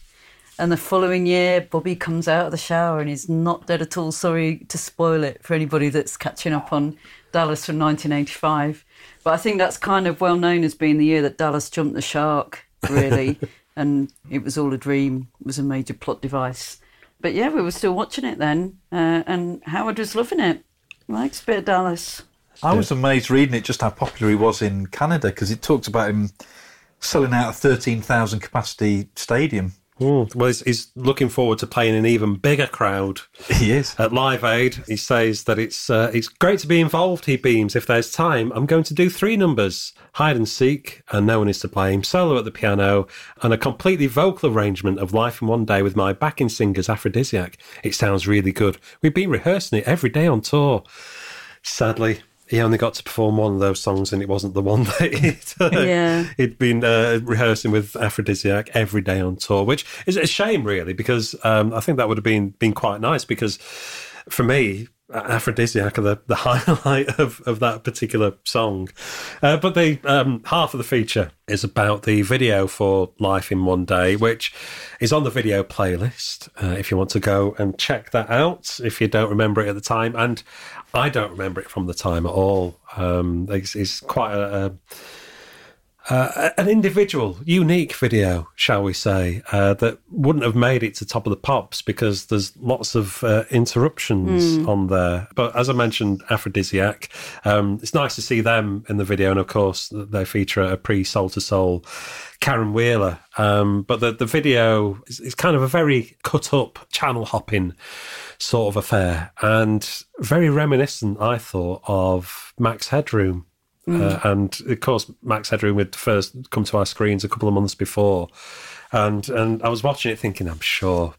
And the following year, Bobby comes out of the shower and he's not dead at all. Sorry to spoil it for anybody that's catching up on Dallas from 1985. But I think that's kind of well known as being the year that Dallas jumped the shark, really. and it was all a dream, it was a major plot device. But yeah, we were still watching it then. Uh, and Howard was loving it. Likes a bit of Dallas. I was amazed reading it just how popular he was in Canada because it talks about him selling out a thirteen thousand capacity stadium. Mm, well, he's, he's looking forward to playing an even bigger crowd He is. at Live Aid. He says that it's uh, it's great to be involved. He beams. If there's time, I'm going to do three numbers: hide and seek, and no one is to blame. Solo at the piano, and a completely vocal arrangement of Life in One Day with my backing singers, Aphrodisiac. It sounds really good. We've been rehearsing it every day on tour. Sadly. He only got to perform one of those songs, and it wasn't the one that he'd, uh, Yeah. he'd been uh, rehearsing with Aphrodisiac every day on tour, which is a shame, really, because um, I think that would have been been quite nice. Because for me, Aphrodisiac are the, the highlight of, of that particular song. Uh, but the um, half of the feature is about the video for Life in One Day, which is on the video playlist. Uh, if you want to go and check that out, if you don't remember it at the time, and I don't remember it from the time at all. Um, it's, it's quite a, a uh, an individual, unique video, shall we say, uh, that wouldn't have made it to top of the pops because there's lots of uh, interruptions on there. But as I mentioned, Aphrodisiac, um, it's nice to see them in the video, and of course they feature a pre Soul II Soul Caron Wheeler. Um, but the the video is, is kind of a very cut up, channel hopping sort of affair, and very reminiscent, I thought, of Max Headroom. Uh, and of course, Max Headroom had first come to our screens a couple of months before, and and I was watching it thinking, I'm sure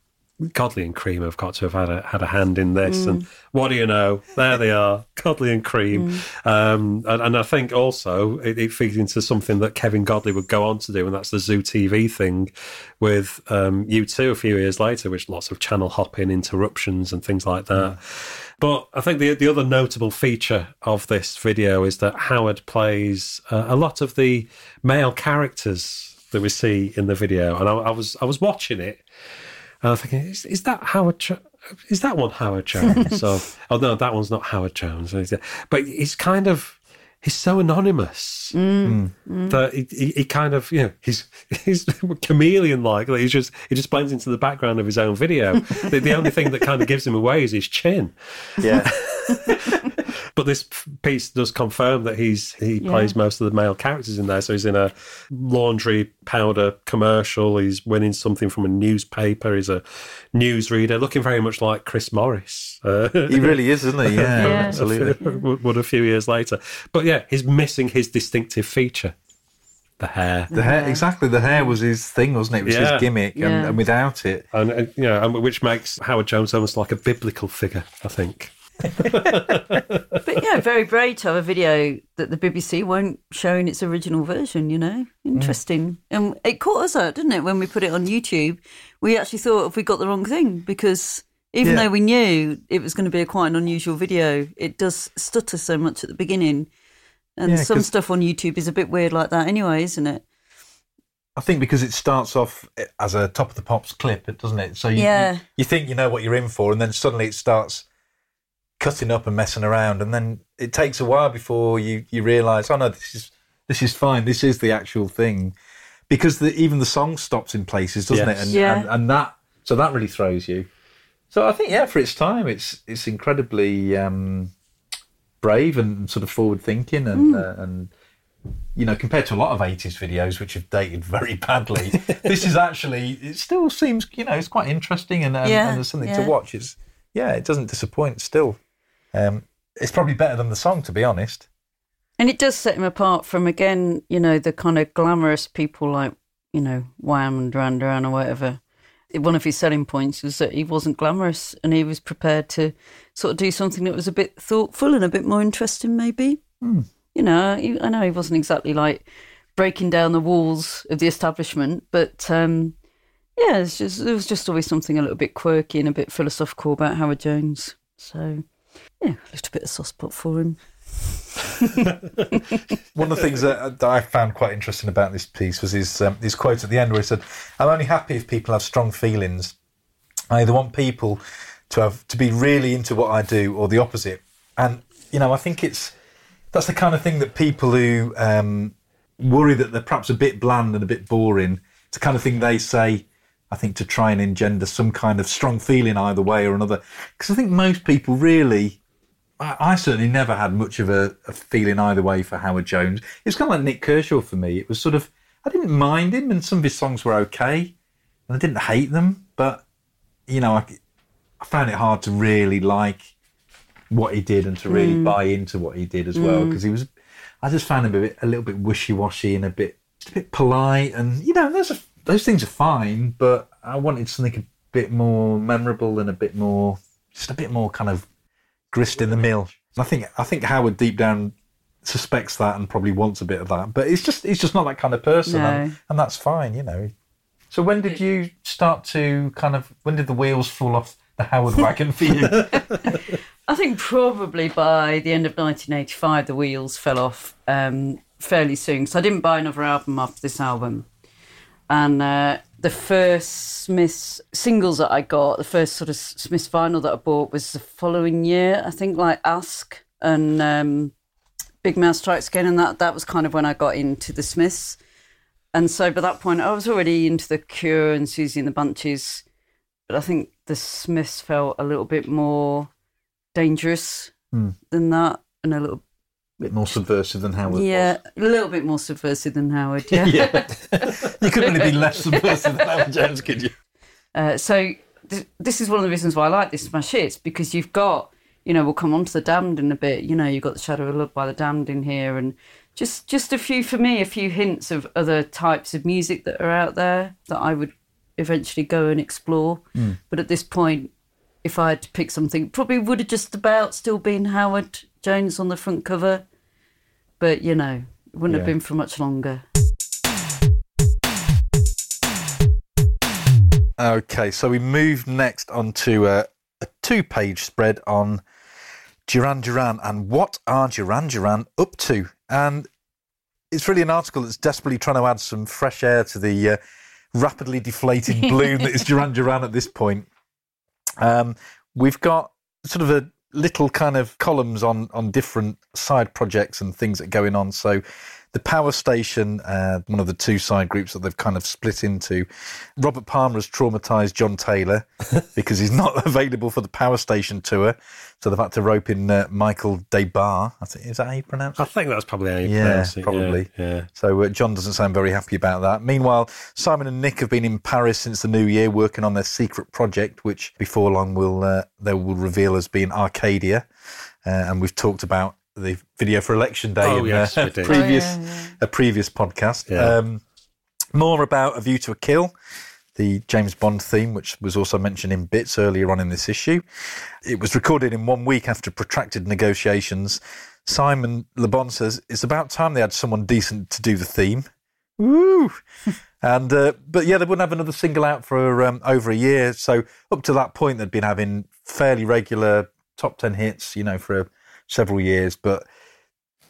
Godley and Creme have got to have had a had a hand in this. And what do you know? There they are, Godley and Creme. Um, and, and I think also it, it feeds into something that Kevin Godley would go on to do, and that's the Zoo TV thing with um, U2 a few years later, which lots of channel hopping, interruptions, and things like that. But I think the the other notable feature of this video is that Howard plays uh, a lot of the male characters that we see in the video, and I, I was I was watching it, and I'm thinking, is, is that Howard? Jo- is that one Howard Jones? so, oh no, that one's not Howard Jones. But he's kind of he's so anonymous mm. Hmm. Mm. that he, he, he kind of you know he's he's chameleon like he just he just blends into the background of his own video. the, the only thing that kind of gives him away is his chin. Yeah. But this piece does confirm that he's he Yeah. plays most of the male characters in there. So he's in a laundry powder commercial. He's winning something from a newspaper. He's a newsreader, looking very much like Chris Morris. Uh, he really is, isn't he? Yeah, Yeah. absolutely. would would a few years later. But yeah, he's missing his distinctive feature, the hair. The hair, exactly. The hair was his thing, wasn't it? It was Yeah. his gimmick, and, and without it, And, and you know, and which makes Howard Jones almost like a biblical figure, I think. But yeah, very brave to have a video that the BBC won't show in its original version, you know? Mm. Interesting. And it caught us out, didn't it, when we put it on YouTube? We actually thought if we got the wrong thing because even Yeah. though we knew it was going to be a quite an unusual video, it does stutter so much at the beginning. And Yeah, some stuff on YouTube is a bit weird like that anyway, isn't it? I think because it starts off eh, as a top of the pops clip, it doesn't it? So you, Yeah. you, you think you know what you're in for, and then suddenly it starts cutting up and messing around, and then it takes a while before you you realise, oh no, this is this is fine. This is the actual thing, because the, even the song stops in places, doesn't Yes. it? And, Yeah. and and that so that really throws you. So I think yeah, for its time, it's it's incredibly um, brave and sort of forward thinking and uh, and you know, compared to a lot of 80s videos which have dated very badly, this is actually, it still seems, you know, it's quite interesting and, and, Yeah, and there's something yeah. to watch. It's, yeah, it doesn't disappoint still. Um, it's probably better than the song, to be honest. And it does set him apart from, again, you know, the kind of glamorous people like, you know, Wham and Duran Duran or whatever. One of his selling points was that he wasn't glamorous and he was prepared to sort of do something that was a bit thoughtful and a bit more interesting, maybe. You know, I know he wasn't exactly like breaking down the walls of the establishment, but um, yeah, just, there was just always something a little bit quirky and a bit philosophical about Howard Jones. So, yeah, a bit of soft spot for him. One of the things that, that I found quite interesting about this piece was his, um, his quote at the end where he said, I'm only happy if people have strong feelings. I either want people to have to be really into what I do or the opposite. And, you know, I think it's that's the kind of thing that people who um, worry that they're perhaps a bit bland and a bit boring, it's the kind of thing they say, I think, to try and engender some kind of strong feeling either way or another. Because I think most people really, I, I certainly never had much of a, a feeling either way for Howard Jones. It's kind of like Nik Kershaw for me. It was sort of, I didn't mind him and some of his songs were okay and I didn't hate them, but, you know, I, I found it hard to really like what he did and to really hmm. buy into what he did as well hmm. because he was I just found him a bit a little bit wishy-washy and a bit just a bit polite and you know there's are, those things are fine but I wanted something a bit more memorable and a bit more just a bit more kind of grist in the mill and I think I think Howard deep down suspects that and probably wants a bit of that but it's just he's just not that kind of person and, and that's fine you know so when did you start to kind of when did the wheels fall off the Howard wagon for you I think probably by the end of 1985, the wheels fell off um, fairly soon. So I didn't buy another album after this album. And uh, the first Smiths singles that I got, the first sort of Smiths vinyl that I bought was the following year. I think like Ask and um, Big Mouth Strikes Again. And that, that was kind of when I got into the Smiths. And so by that point, I was already into The Cure and Siouxsie and the Banshees. But I think the Smiths felt a little bit more dangerous than that and a little bit more subversive than Howard yeah a little bit more subversive than howard yeah, yeah. you couldn't really be less subversive than Howard Jones, could you? Uh, so th- this is one of the reasons why i like this smash hits because you've got you know we'll come on to the damned in a bit. You know you've got the shadow of love by the damned in here and just just a few for me a few hints of other types of music that are out there that i would eventually go and explore. But at this point if i had to pick something probably would have just about still been howard jones on the front cover but you know it wouldn't have been for much longer Okay, so we move next on to a, a two page spread on Duran Duran and what are Duran Duran up to? And it's really an article that's desperately trying to add some fresh air to the uh, rapidly deflated balloon that is Duran Duran at this point. Um, we've got sort of a little kind of columns on on different side projects and things that are going on. So the Power Station, uh, one of the two side groups that they've kind of split into. Robert Palmer has traumatized John Taylor because he's not available for the Power Station tour. So they've had to rope in uh, Michael Des Barres. I think is that how you pronounce it? I think that's probably how you Yeah, pronounce it. probably. Yeah. yeah. So uh, John doesn't sound very happy about that. Meanwhile, Simon and Nick have been in Paris since the new year, working on their secret project, which before long will uh, they will reveal as being Arcadia. Uh, and we've talked about the video for Election Day Oh, in yes, uh, we previous Oh, yeah, yeah. a previous podcast. Yeah. Um, more about A View to a Kill. the James Bond theme, which was also mentioned in bits earlier on in this issue. It was recorded in one week after protracted negotiations. Simon Le Bon says it's about time they had someone decent to do the theme. Woo! and uh, but yeah, they wouldn't have another single out for um, over a year. So up to that point, they'd been having fairly regular top ten hits, you know, for several years. But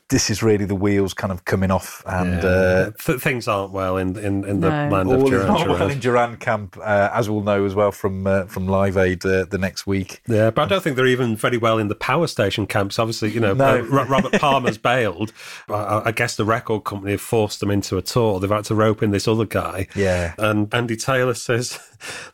this is really the wheels kind of coming off, and Yeah. uh, Th- things aren't well in in, in the No. land of all is Duran not well Duran. in Duran camp, uh, as we'll know as well from uh, from Live Aid uh, the next week. Yeah, but I don't think they're even very well in the power station camps. Obviously, you know, No. uh, Robert Palmer's bailed. I, I guess the record company have forced them into a tour. They've had to rope in this other guy. Yeah. And Andy Taylor says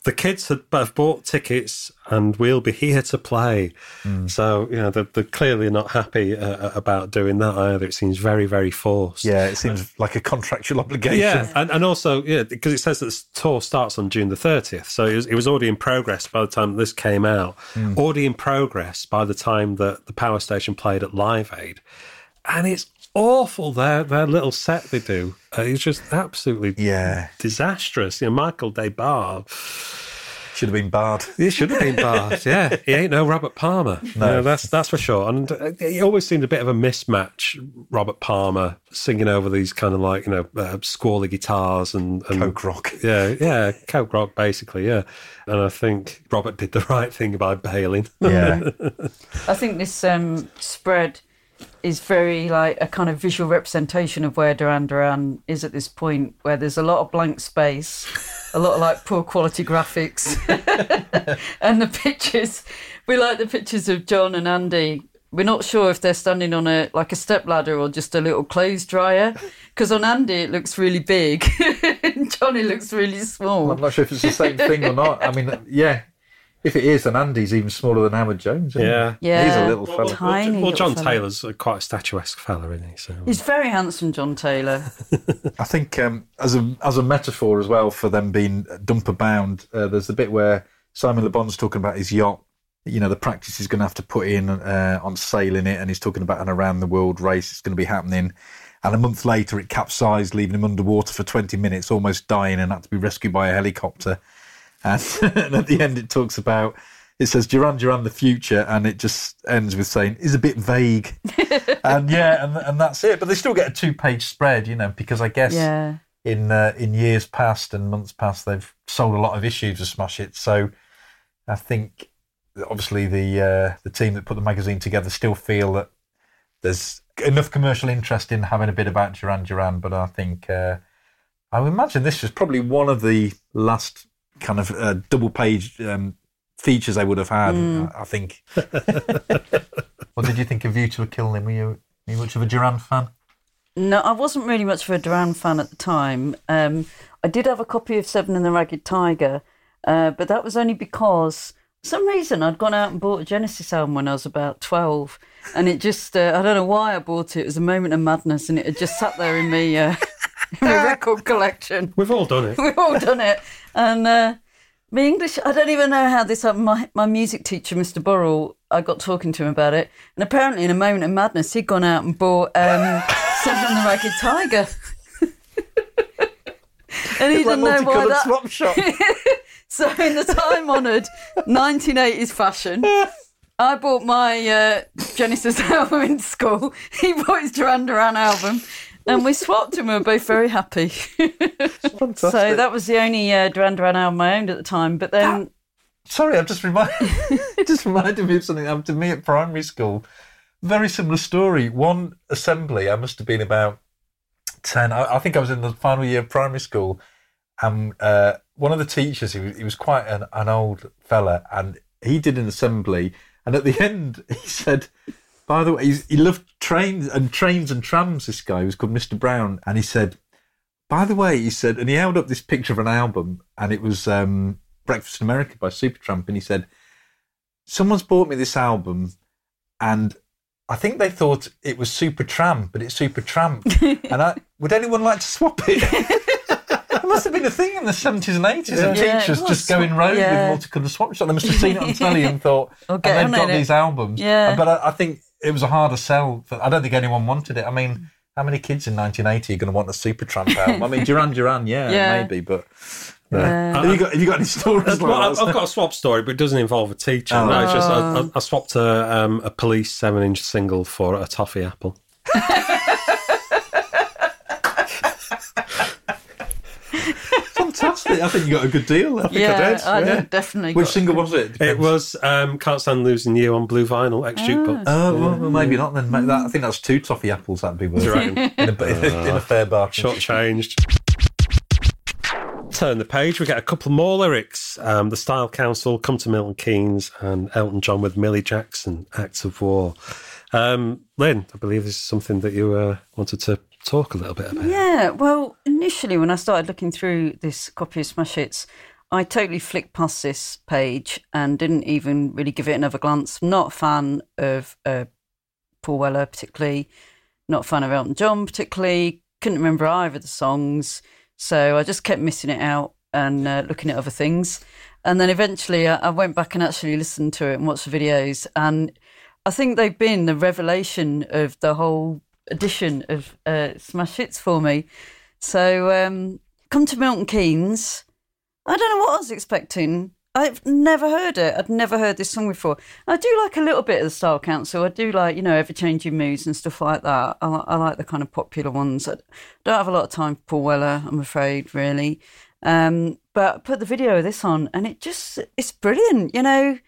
the kids had, have bought tickets and we'll be here to play. Hmm. So, you know, they're, they're clearly not happy uh, about doing that either. It seems very, very forced. Yeah, it seems like a contractual obligation. Yeah, and, and also, yeah, because it says that the tour starts on June the 30th. So it was, it was already in progress by the time this came out, already in progress by the time that the power station played at Live Aid. And it's awful, their, their little set they do. Uh, it's just absolutely Yeah. disastrous. You know, Michael Des Barres, Should have been barred. he should have been barred. Yeah, he ain't no Robert Palmer. No, that's that's for sure. And uh, he always seemed a bit of a mismatch. Robert Palmer singing over these kind of like you know uh, squally guitars and, and Coke rock. Yeah, yeah, coke rock basically. Yeah, and I think Robert did the right thing by bailing. Yeah. I think this um, spread is very like a kind of visual representation of where Duran Duran is at this point, where there's a lot of blank space, a lot of like poor quality graphics, and the pictures. We like the pictures of John and Andy. We're not sure if they're standing on a like a step ladder or just a little clothes dryer. Because on Andy it looks really big, and Johnny looks really small. I'm not sure if it's the same thing or not. I mean, yeah. If it is, then Andy's even smaller than Howard Jones. isn't he? Yeah. Yeah, He's a little fella. Tiny. well, little John fella. Taylor's quite a statuesque fella, isn't he? So He's very handsome, John Taylor. I think um, as a as a metaphor as well for them being dumper bound, uh, there's the bit where Simon Le Bon's talking about his yacht. You know, the practice he's going to have to put in uh, on sailing it, and he's talking about an around the world race that's going to be happening. And a month later, it capsized, leaving him underwater for 20 minutes, almost dying, and had to be rescued by a helicopter. And, and at the end, it talks about it says Duran Duran the future, and it just ends with saying is a bit vague. and yeah, and and that's it. But they still get a two page spread, you know, because I guess Yeah. in uh, in years past and months past, they've sold a lot of issues of Smash Hits. So I think obviously the uh, the team that put the magazine together still feel that there's enough commercial interest in having a bit about Duran Duran. But I think uh, I would imagine this is probably one of the last kind of uh, double page um, features they would have had. I, I think. what did you think of View to a Kill? Then were you, were you much of a Duran fan? No, I wasn't really much of a Duran fan at the time. Um, I did have a copy of Seven and the Ragged Tiger, uh, but that was only because for some reason I'd gone out and bought a Genesis album when I was about 12. And it just, uh, I don't know why I bought it. It was a moment of madness and it had just sat there in me, uh, in my record collection. we've all done it. We've all done it. And uh, my English, I don't even know how this happened. My, my music teacher, Mr. Burrell, I got talking to him about it. And apparently, in a moment of madness, he'd gone out and bought um, Seven and the Ragged Tiger. and he didn't know why that. swap shop. So, in the time honoured 1980s fashion, I bought my uh, Genesis album in school. He bought his Duran Duran album. And we swapped and we were both very happy. Fantastic. So that was the only uh, Duran Duran album I owned at the time. But then, Sorry, I've just reminded it just reminded me of something that happened to me at primary school. Very similar story. One assembly, I must have been about ten. I, I think I was in the final year of primary school, and uh, one of the teachers, he was, he was quite an, an old fella, and he did an assembly, and at the end he said. By the way, he's, he loved trains and trains and trams. This guy he was called Mr. Brown, and he said, by the way, he said, and he held up this picture of an album, and it was um, Breakfast in America by Supertramp, and he said, someone's bought me this album, and I think they thought it was Supertramp, but it's Supertramp, and I would anyone like to swap it? It must have been a thing in the seventies and eighties, and Yeah, it teachers was. just going round Yeah. with multicolour swap shops. They must have seen it on telly and thought, Or and get they've on got it. these albums. Yeah. But I, I think it was a harder sell. For, I don't think anyone wanted it. I mean, How many kids in 1980 are going to want a Supertramp album? I mean, Duran Duran, yeah, Yeah. maybe, but Yeah. have you got have you got any stories like Well, I've. I've got a swap story, but it doesn't involve a teacher. Oh. No, it's just I, I, I swapped a, um, a police seven-inch single for a toffee apple. Fantastic! I think you got a good deal. I think yeah, I did. I yeah. did, definitely. Which single was it? It was um, "Can't Stand Losing You" on blue vinyl, ex jukebox. Oh, well, well, maybe not then. Maybe that, I think that's two toffee apples that'd be worth Do you reckon? in a, in a, in a fair bargain. Shortchanged. Turn the page. We get a couple more lyrics. Um, the Style Council, "Come to Milton Keynes," and Elton John with Millie Jackson, "Acts of War." Um, Lyn, I believe this is something that you uh, wanted to talk a little bit about. Yeah, well, initially when I started looking through this copy of Smash Hits, I totally flicked past this page and didn't even really give it another glance. Not a fan of uh, Paul Weller particularly, not a fan of Elton John particularly. Couldn't remember either of the songs, so I just kept missing it out and uh, looking at other things. And then eventually, I, I went back and actually listened to it and watched the videos, and I think they've been the revelation of the whole edition of uh, Smash Hits for me. So, um, come to Milton Keynes. I don't know what I was expecting. I've never heard it. I'd never heard this song before. I do like a little bit of the Style Council. I do like, you know, ever changing moods and stuff like that. I, I like the kind of popular ones. I don't have a lot of time for Paul Weller, I'm afraid, really. Um, but I put the video of this on and it just, it's brilliant. You know,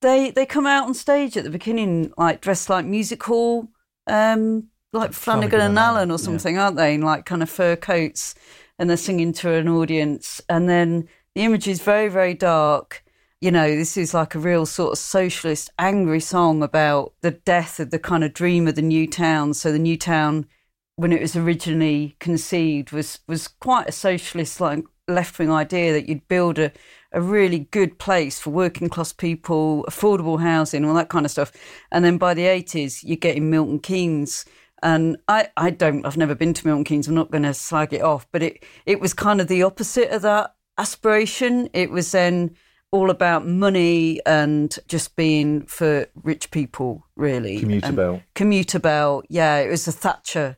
they they come out on stage at the beginning like dressed like music hall um like Flanagan, Flanagan and Allen or yeah. something aren't they in like kind of fur coats and they're singing to an audience and then the image is very very dark you know this is like a real sort of socialist angry song about the death of the kind of dream of the new town so the new town when it was originally conceived was was quite a socialist like left wing idea that you'd build a, a really good place for working class people, affordable housing, all that kind of stuff. And then by the eighties you're getting Milton Keynes. And I, I don't I've never been to Milton Keynes, I'm not gonna slag it off, but it, it was kind of the opposite of that aspiration. It was then all about money and just being for rich people, really. Commuter And- belt. Commuter belt, yeah. It was a Thatcher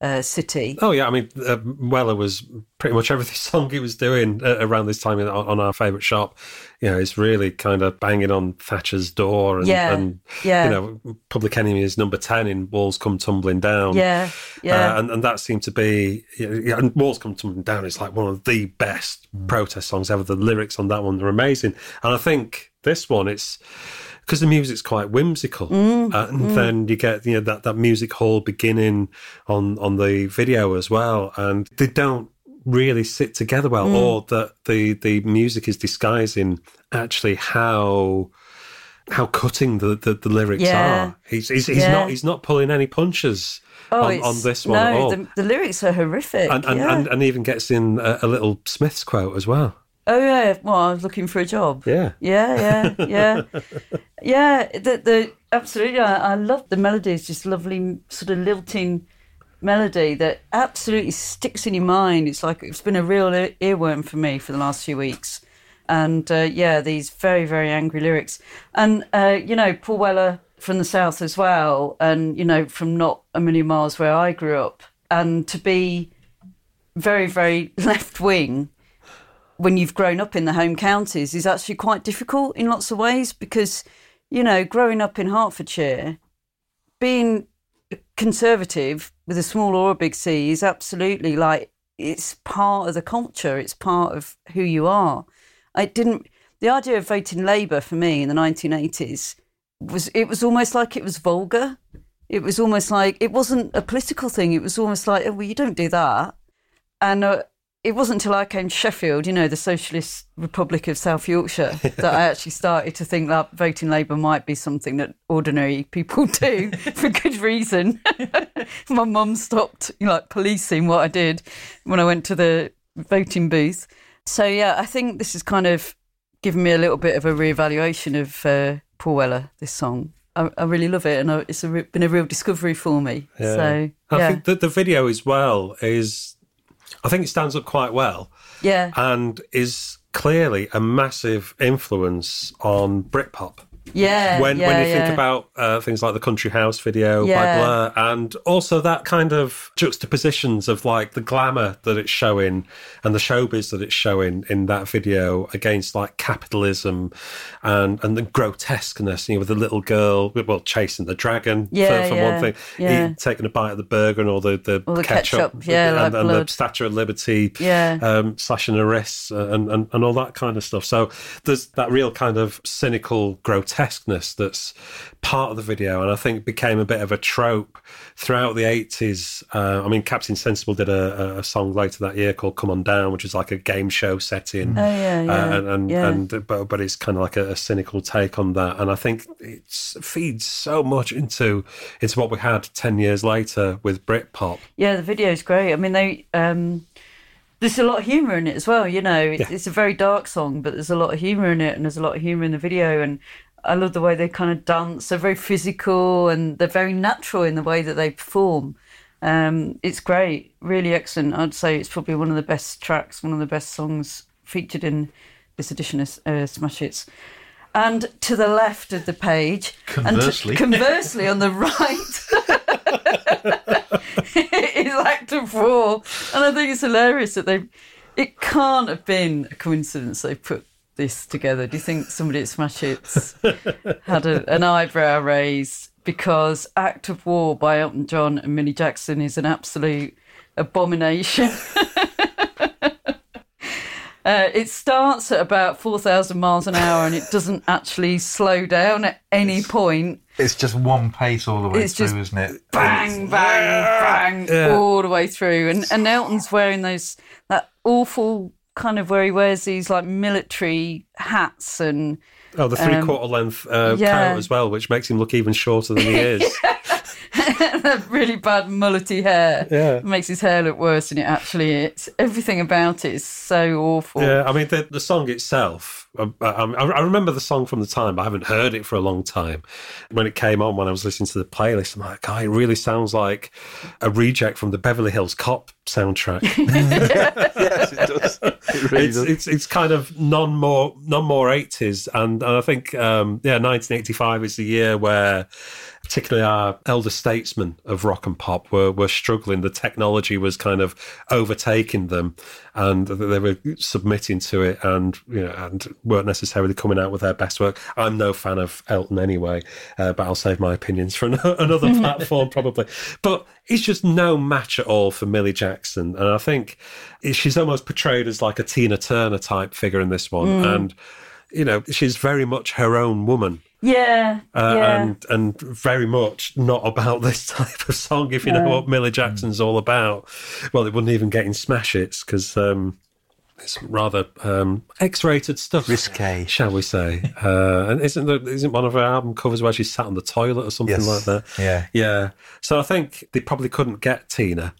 uh, city. Oh yeah, I mean, uh, Weller was pretty much every song he was doing uh, around this time in, on our favourite shop. You know, it's really kind of banging on Thatcher's door, and, Yeah, and yeah. you know, Public Enemy is number ten in Walls Come Tumbling Down. Yeah, yeah. Uh, and, and that seemed to be, yeah, and Walls Come Tumbling Down is like one of the best protest songs ever. The lyrics on that one are amazing. And I think this one, it's because the music's quite whimsical. Mm, uh, and then you get, you know, that, that music hall beginning on, on the video as well. And they don't really sit together well, Mm. or that the, the music is disguising actually how how cutting the, the, the lyrics Yeah. are. He's he's, he's Yeah. not he's not pulling any punches oh, on, on this one at no, all. The, the lyrics are horrific. and, and, yeah. and and even gets in a, a little Smith's quote as well. Oh yeah, well, I was looking for a job. Yeah. Yeah, yeah, yeah, yeah. The the absolutely, I, I love the melody. It's just lovely, sort of lilting melody that absolutely sticks in your mind. It's like it's been a real ear- earworm for me for the last few weeks. And uh, yeah, these very very angry lyrics, and uh, you know Paul Weller from the south as well, and you know from not a million miles where I grew up, and to be very very left wing when you've grown up in the home counties is actually quite difficult in lots of ways because, you know, growing up in Hertfordshire, being conservative with a small or a big C is absolutely like it's part of the culture, it's part of who you are. I didn't, the idea of voting Labour for me in the 1980s was, it was almost like it was vulgar. It was almost like, it wasn't a political thing. It was almost like, oh, well, you don't do that. And uh, it wasn't until I came to Sheffield, you know, the Socialist Republic of South Yorkshire, that I actually started to think that voting Labour might be something that ordinary people do for good reason. My mum stopped, you know, like policing what I did when I went to the voting booth. So yeah, I think this has kind of given me a little bit of a reevaluation of uh, Paul Weller. This song, I, I really love it, and it's a, re- been a real discovery for me. So I think that the video as well is, I think it stands up quite well yeah, and is clearly a massive influence on Britpop. Yeah, when yeah, when you yeah. think about uh, things like the Country House video by Yeah. Blur, and also that kind of juxtapositions of like the glamour that it's showing and the showbiz that it's showing in that video against like capitalism and and the grotesqueness, you know, with the little girl, well, chasing the dragon Yeah, for, for yeah, one thing, yeah. eating- taking a bite of the burger and all the the, All the ketchup, yeah, and, like and the. Statue of Liberty, Yeah. um, slashing her wrists and, and, and all that kind of stuff. So there's that real kind of cynical grotesqueness that's part of the video, and I think became a bit of a trope throughout the 80s. Uh, I mean, Captain Sensible did a, a song later that year called "Come On Down," which is like a game show setting. Oh, yeah, yeah, Uh, and and, yeah. and but, but it's kind of like a, a cynical take on that, and I think it feeds so much into into what we had ten years later with Britpop. Yeah, the video is great. I mean, they um, there's a lot of humour in it as well. You know, it's, Yeah. it's a very dark song, but there's a lot of humour in it, and there's a lot of humour in the video. And I love the way they kind of dance. They're very physical, and they're very natural in the way that they perform. Um, it's great, really excellent. I'd say it's probably one of the best tracks, one of the best songs featured in this edition of uh, Smash Hits. And to the left of the page, Conversely. and to- conversely on the right, is Act of War, and I think it's hilarious that they. It can't have been a coincidence they put this together. Do you think somebody at Smash Hits had a, an eyebrow raised because Act of War by Elton John and Millie Jackson is an absolute abomination? Uh, it starts at about 4,000 miles an hour and it doesn't actually slow down at any point. It's just one pace all the way It's through, isn't it? Bang, bang, bang, all the way through. And, and Elton's wearing those, that awful kind of where he wears these like military hats and Oh, the three quarter length uh, Um, yeah. coat as well, which makes him look even shorter than he is. that really bad mullety hair. Yeah. Makes his hair look worse than it actually is. Everything about it is so awful. Yeah, I mean the the song itself. I, I, I remember the song from the time, but I haven't heard it for a long time. When it came on, when I was listening to the playlist, I'm like, God, it really sounds like a reject from the Beverly Hills Cop soundtrack. yes, it does. It really it's, does. it's it's kind of non more non more eighties, and, and I think um, yeah, 1985 is the year where particularly our elder statesmen of rock and pop were were struggling. The technology was kind of overtaking them, and they were submitting to it, and you know, and weren't necessarily coming out with their best work. I'm no fan of Elton anyway, uh, but I'll save my opinions for an- another platform probably. But it's just no match at all for Millie Jackson, and I think she's almost portrayed as like a Tina Turner type figure in this one, and you know she's very much her own woman. Yeah. Uh, yeah. and and very much not about this type of song. If you know what Millie Jackson's all about, well, it wouldn't even get in smash hits because um, it's rather um, X-rated stuff, Risque. shall we say? Uh, and isn't there, isn't one of her album covers where she sat on the toilet or something Yes. like that? Yeah. yeah. So I think they probably couldn't get Tina,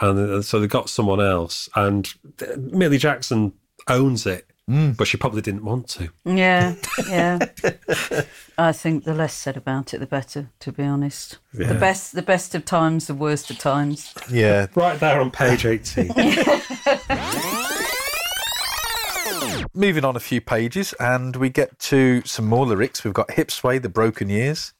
and uh, so they got someone else. And uh, Millie Jackson owns it, but she probably didn't want to. Yeah, yeah. I think the less said about it, the better. To be honest, Yeah. the best, the best of times, the worst of times. Yeah. Right there on page eighteen. Moving on a few pages, and we get to some more lyrics. We've got Hipsway, The Broken Years,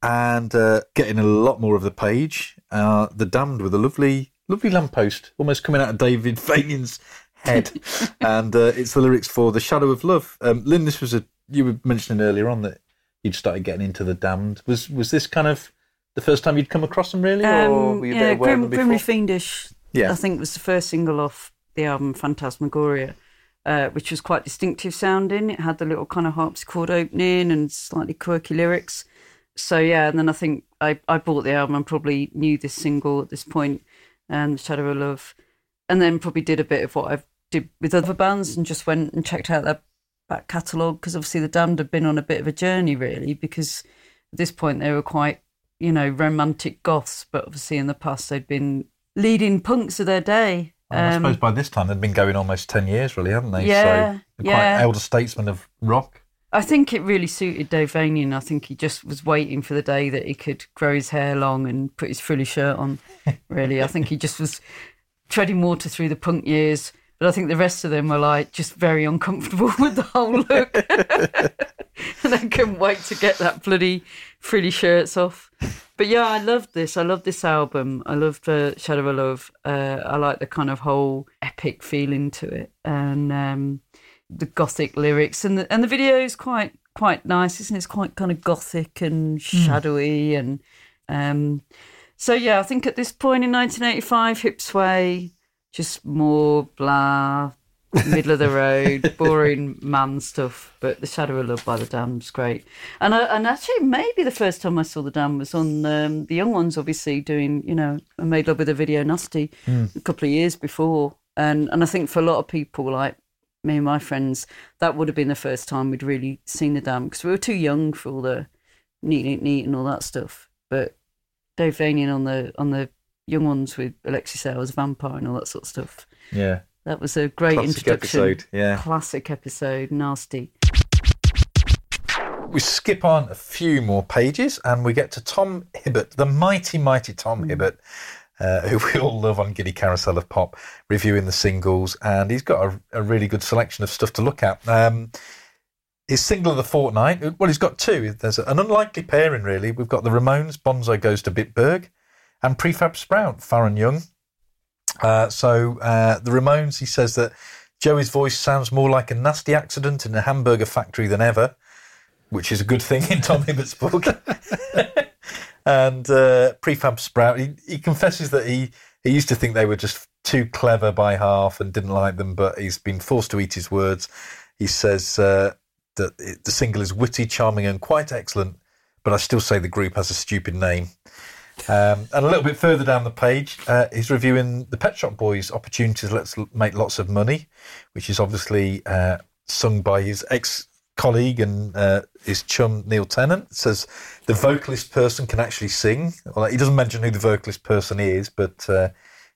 and uh, getting a lot more of the page. Uh, the Damned with a lovely, lovely lamppost, almost coming out of David Fagan's head. and uh, it's the lyrics for The Shadow of Love. Um, Lyn, this was a, you were mentioning earlier on that you'd started getting into The Damned. Was was this kind of the first time you'd come across them, really? or were you aware Um, yeah, of Grim, them? Grimly Fiendish. Yeah. I think was the first single off the album Phantasmagoria, uh, which was quite distinctive sounding. It had the little kind of harpsichord opening and slightly quirky lyrics. So yeah, and then I think I, I bought the album and probably knew this single at this point, and Shadow of Love, and then probably did a bit of what I've did with other bands and just went and checked out their back catalogue because obviously the Damned had been on a bit of a journey really because at this point they were quite you know romantic goths, but obviously in the past they'd been leading punks of their day. Well, I Um, suppose by this time they'd been going almost 10 years, really, haven't they? Yeah, so, quite yeah. elder statesmen of rock. I think it really suited Dave Vanian. I think he just was waiting for the day that he could grow his hair long and put his frilly shirt on. Really, I think he just was treading water through the punk years. But I think the rest of them were like just very uncomfortable with the whole look. and I couldn't wait to get that bloody frilly shirts off. But yeah, I loved this. I loved this album. I loved uh, Shadow of Love. Uh, I like the kind of whole epic feeling to it, and um, the gothic lyrics, and the and the video is quite quite nice, isn't it? It's quite kind of gothic and shadowy, and um, so yeah, I think at this point in 1985, Hipsway, just more blah, middle of the road, boring man stuff. But the Shadow of Love by the Damned's great, and I, and actually maybe the first time I saw the Dam was on um, the Young Ones, obviously doing you know I made love with a video nasty a couple of years before, and and I think for a lot of people like me and my friends, that would have been the first time we'd really seen the Dam because we were too young for all the neat neat neat and all that stuff, but. Dave Vanian on the on the young ones with Alexei Sayle's, Vampire, and all that sort of stuff. Yeah. That was a great Classic introduction. episode, yeah. Classic episode, nasty. We skip on a few more pages and we get to Tom Hibbert, the mighty, mighty Tom Hibbert, uh, who we all love on Giddy Carousel of Pop, reviewing the singles. And he's got a, a really good selection of stuff to look at. Um, his single of the fortnight, well, he's got two. There's an unlikely pairing, really. We've got the Ramones, Bonzo Goes to Bitburg, and Prefab Sprout, Faron Young. Uh, so uh, the Ramones, he says that Joey's voice sounds more like a nasty accident in a hamburger factory than ever, which is a good thing in Tom Hibbert's book. and uh, Prefab Sprout, he, he confesses that he, he used to think they were just too clever by half and didn't like them, but he's been forced to eat his words. He says uh, that it, the single is witty, charming, and quite excellent, but I still say the group has a stupid name. Um, and a little bit further down the page, uh, he's reviewing the Pet Shop Boys' opportunities let's make lots of money, which is obviously uh, sung by his ex colleague and uh, his chum Neil Tennant. It says the vocalist person can actually sing. Well, he doesn't mention who the vocalist person is, but uh,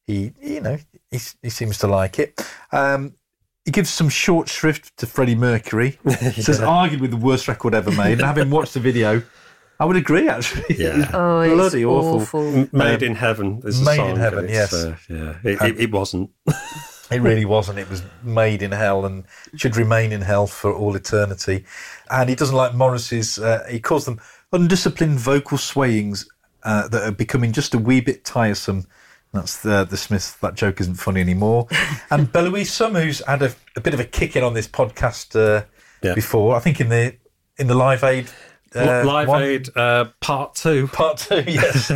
he, you know, he, he seems to like it. Um, he gives some short shrift to Freddie Mercury. Says arguably the worst record ever made. And having watched the video, I would agree. Actually, Yeah. Oh, it's Bloody awful. awful. Made in Heaven is Made song. in Heaven, yes. Uh, yeah, it, it, it wasn't. It really wasn't. It was made in hell and should remain in hell for all eternity. And he doesn't like Morrissey's, uh, he calls them undisciplined vocal swayings uh, that are becoming just a wee bit tiresome. That's the, the Smiths. That joke isn't funny anymore. and Belouis Some, who's had a, a bit of a kick in on this podcast uh, Yeah. before, I think in the in the Live Aid. Uh, Live one- Aid uh, Part 2. Part two, yes.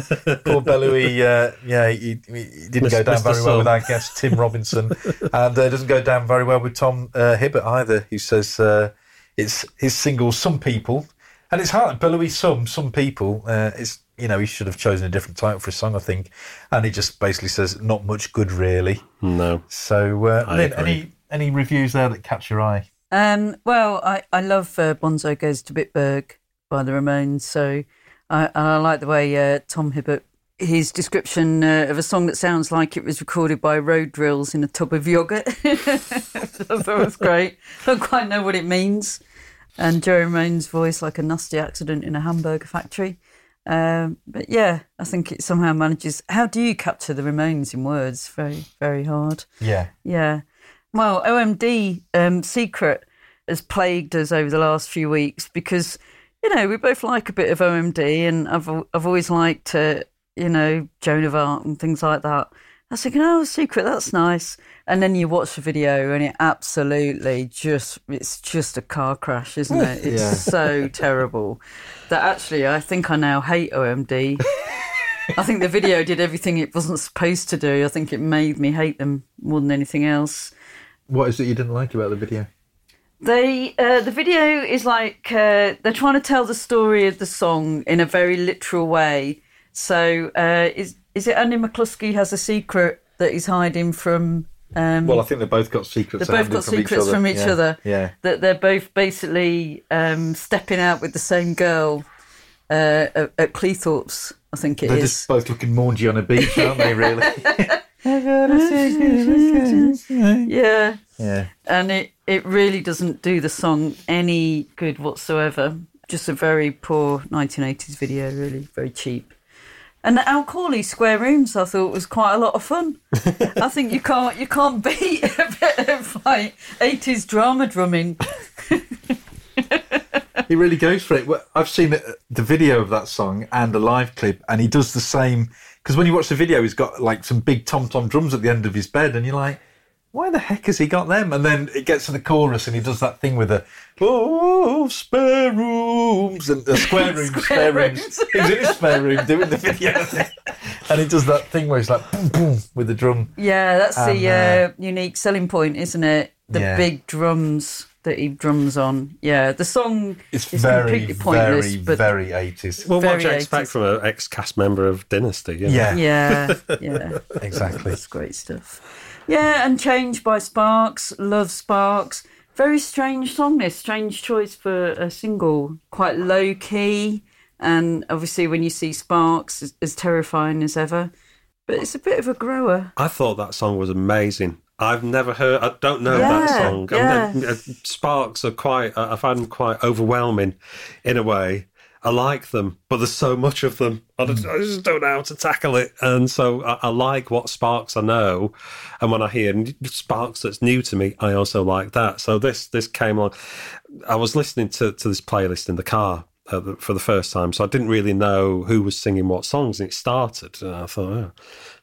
Poor Belouis, uh, yeah, he, he he didn't Mr. go down Mr. very well with our guest Tim Robinson, and uh, doesn't go down very well with Tom uh, Hibbert either. Who says uh, it's his single "Some People," and it's hard. Belouis, some some people. Uh, it's you know he should have chosen a different title for his song, I think, and he just basically says not much good really. No. So, uh, Lyn, any any reviews there that catch your eye? Um, well, I, I love uh, Bonzo Goes to Bitburg by the Ramones. So I, I like the way uh, Tom Hibbert, his description uh, of a song that sounds like it was recorded by road drills in a tub of yogurt. I thought it was great. Don't quite know what it means. And Joe Ramone's voice like a nasty accident in a hamburger factory. Um, but yeah, I think it somehow manages. How do you capture the Ramones in words? Very, very hard. Yeah, Yeah. Well, OMD um, secret has plagued us over the last few weeks because, you know, we both like a bit of OMD and I've, I've always liked, uh, you know, Joan of Arc and things like that. I was thinking, oh, secret, that's nice. And then you watch the video and it absolutely just, it's just a car crash, isn't it? It's Yeah. so terrible that actually I think I now hate OMD. I think the video did everything it wasn't supposed to do. I think it made me hate them more than anything else. what is it you didn't like about the video? They uh, the video is like uh, they're trying to tell the story of the song in a very literal way. So uh, is is it Andy McCluskey has a secret that he's hiding from? Um, Well, I think they've both got secrets. They've both got from secrets other. from each Yeah, other. Yeah. that they're both basically um, stepping out with the same girl uh, at, at Cleethorpes. I think it They're is. just both looking maungy on a beach, aren't they? Really? Yeah, yeah. and it, it really doesn't do the song any good whatsoever. Just a very poor 1980s video, really, very cheap. And the Al Corley Square Rooms, I thought was quite a lot of fun. I think you can't you can't beat a bit of like 80s drama drumming. he really goes for it. I've seen the video of that song and a live clip, and he does the same. Because when you watch the video, he's got like some big tom tom drums at the end of his bed, and you're like, why the heck has he got them? And then it gets to the chorus, and he does that thing with the oh spare rooms and the square rooms, spare, rooms. rooms. He's in his spare room doing the video, and he does that thing where he's like boom boom with the drum. Yeah, that's the And, uh, unique selling point, isn't it? The Yeah. big drums that he drums on. Yeah, the song It's is very, completely pointless, very, but very eighties. Well, what do you expect 80s. from an ex cast member of Dynasty? you know? Yeah, yeah, yeah, exactly. that's great stuff. Yeah, and Change by Sparks, Love Sparks. Very strange song. This strange choice for a single, quite low key, and obviously when you see Sparks, as, as terrifying as ever. But it's a bit of a grower. I thought that song was amazing. I've never heard. I don't know that song. Yeah. uh, Sparks are quite. uh, I find them quite overwhelming, in a way. I like them, but there's so much of them. I just, I just don't know how to tackle it. And so I, I like what Sparks I know, and when I hear Sparks that's new to me, I also like that. So this this came on. I was listening to to this playlist in the car. Uh, for the first time, so I didn't really know who was singing what songs, and it started, and I thought, oh,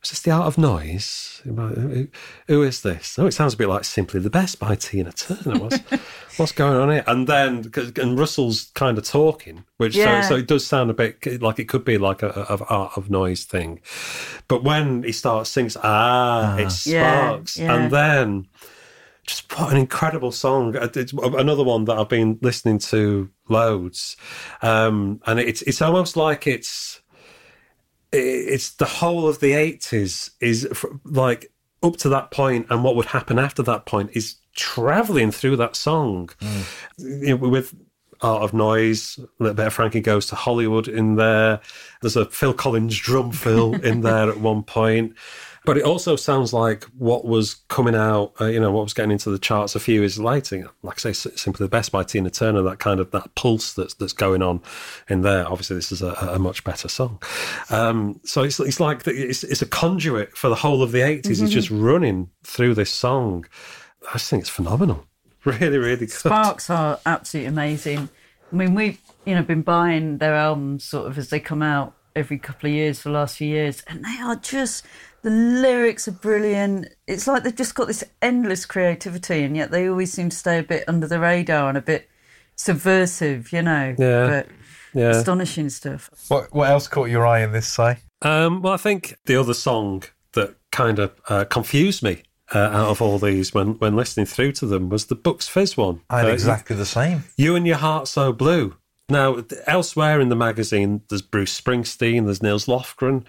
is this the Art of Noise? Who, is this? Oh, it sounds a bit like Simply the Best by Tina Turner. What's, what's going on here? And then, and Russell's kind of talking, which Yeah. so, so it does sound a bit like it could be like a, a, a Art of Noise thing. But when he starts singing, ah, it's Yeah, Sparks. yeah. And then just what an incredible song! Uh, It's another one that I've been listening to loads, um, and it's it's almost like it's it's the whole of the eighties is fr- like up to that point, and what would happen after that point is traveling through that song mm. You know, with. Art of Noise, a little bit of Frankie Goes to Hollywood in there. There's a Phil Collins drum fill in there at one point. But it also sounds like what was coming out, uh, you know, what was getting into the charts a few years later. Like I say, Simply the Best by Tina Turner, that kind of that pulse that's that's going on in there. Obviously, this is a, a much better song. Um, so it's it's like the, it's, it's a conduit for the whole of the 80s. It's just running through this song. I just think it's phenomenal. Really, really good. Sparks are absolutely amazing. I mean, we've you know been buying their albums sort of as they come out every couple of years for the last few years, and they are just the lyrics are brilliant. It's like they've just got this endless creativity, and yet they always seem to stay a bit under the radar and a bit subversive, you know. Yeah. But Yeah. astonishing stuff. What what else caught your eye in this? Say Um, well, I think the other song that kind of uh, confused me uh, out of all these when, when listening through to them was the Bucks Fizz one. I had Uh, exactly the same. You and Your Heart So Blue. Now, elsewhere in the magazine, there's Bruce Springsteen, there's Nils Lofgren,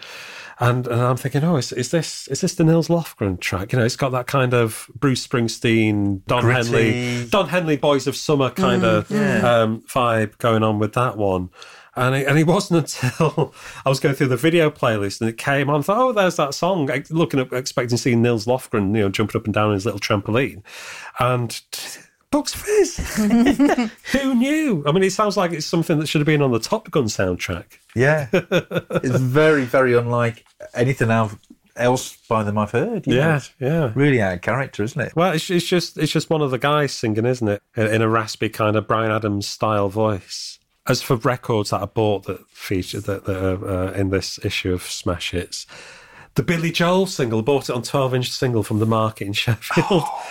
and, and I'm thinking, oh, is, is this is this the Nils Lofgren track? You know, it's got that kind of Bruce Springsteen, Don Gritty. Henley, Don Henley, Boys of Summer kind of um, vibe going on with that one. And it, and it wasn't until I was going through the video playlist and it came on. I thought, oh, there's that song. I- Looking up, expecting to see Nils Lofgren, you know, jumping up and down on his little trampoline, and Bucks Fizz. Who knew? I mean, it sounds like it's something that should have been on the Top Gun soundtrack. Yeah, it's very very unlike anything else else by them I've heard. you know. Yeah, It's yeah. really out of character, isn't it? Well, it's, it's just it's just one of the guys singing, isn't it? In, in a raspy kind of Bryan Adams style voice. As for records that I bought that feature that, that are uh, in this issue of Smash Hits, the Billy Joel single, bought it on 12 inch single from the market in Sheffield. Oh,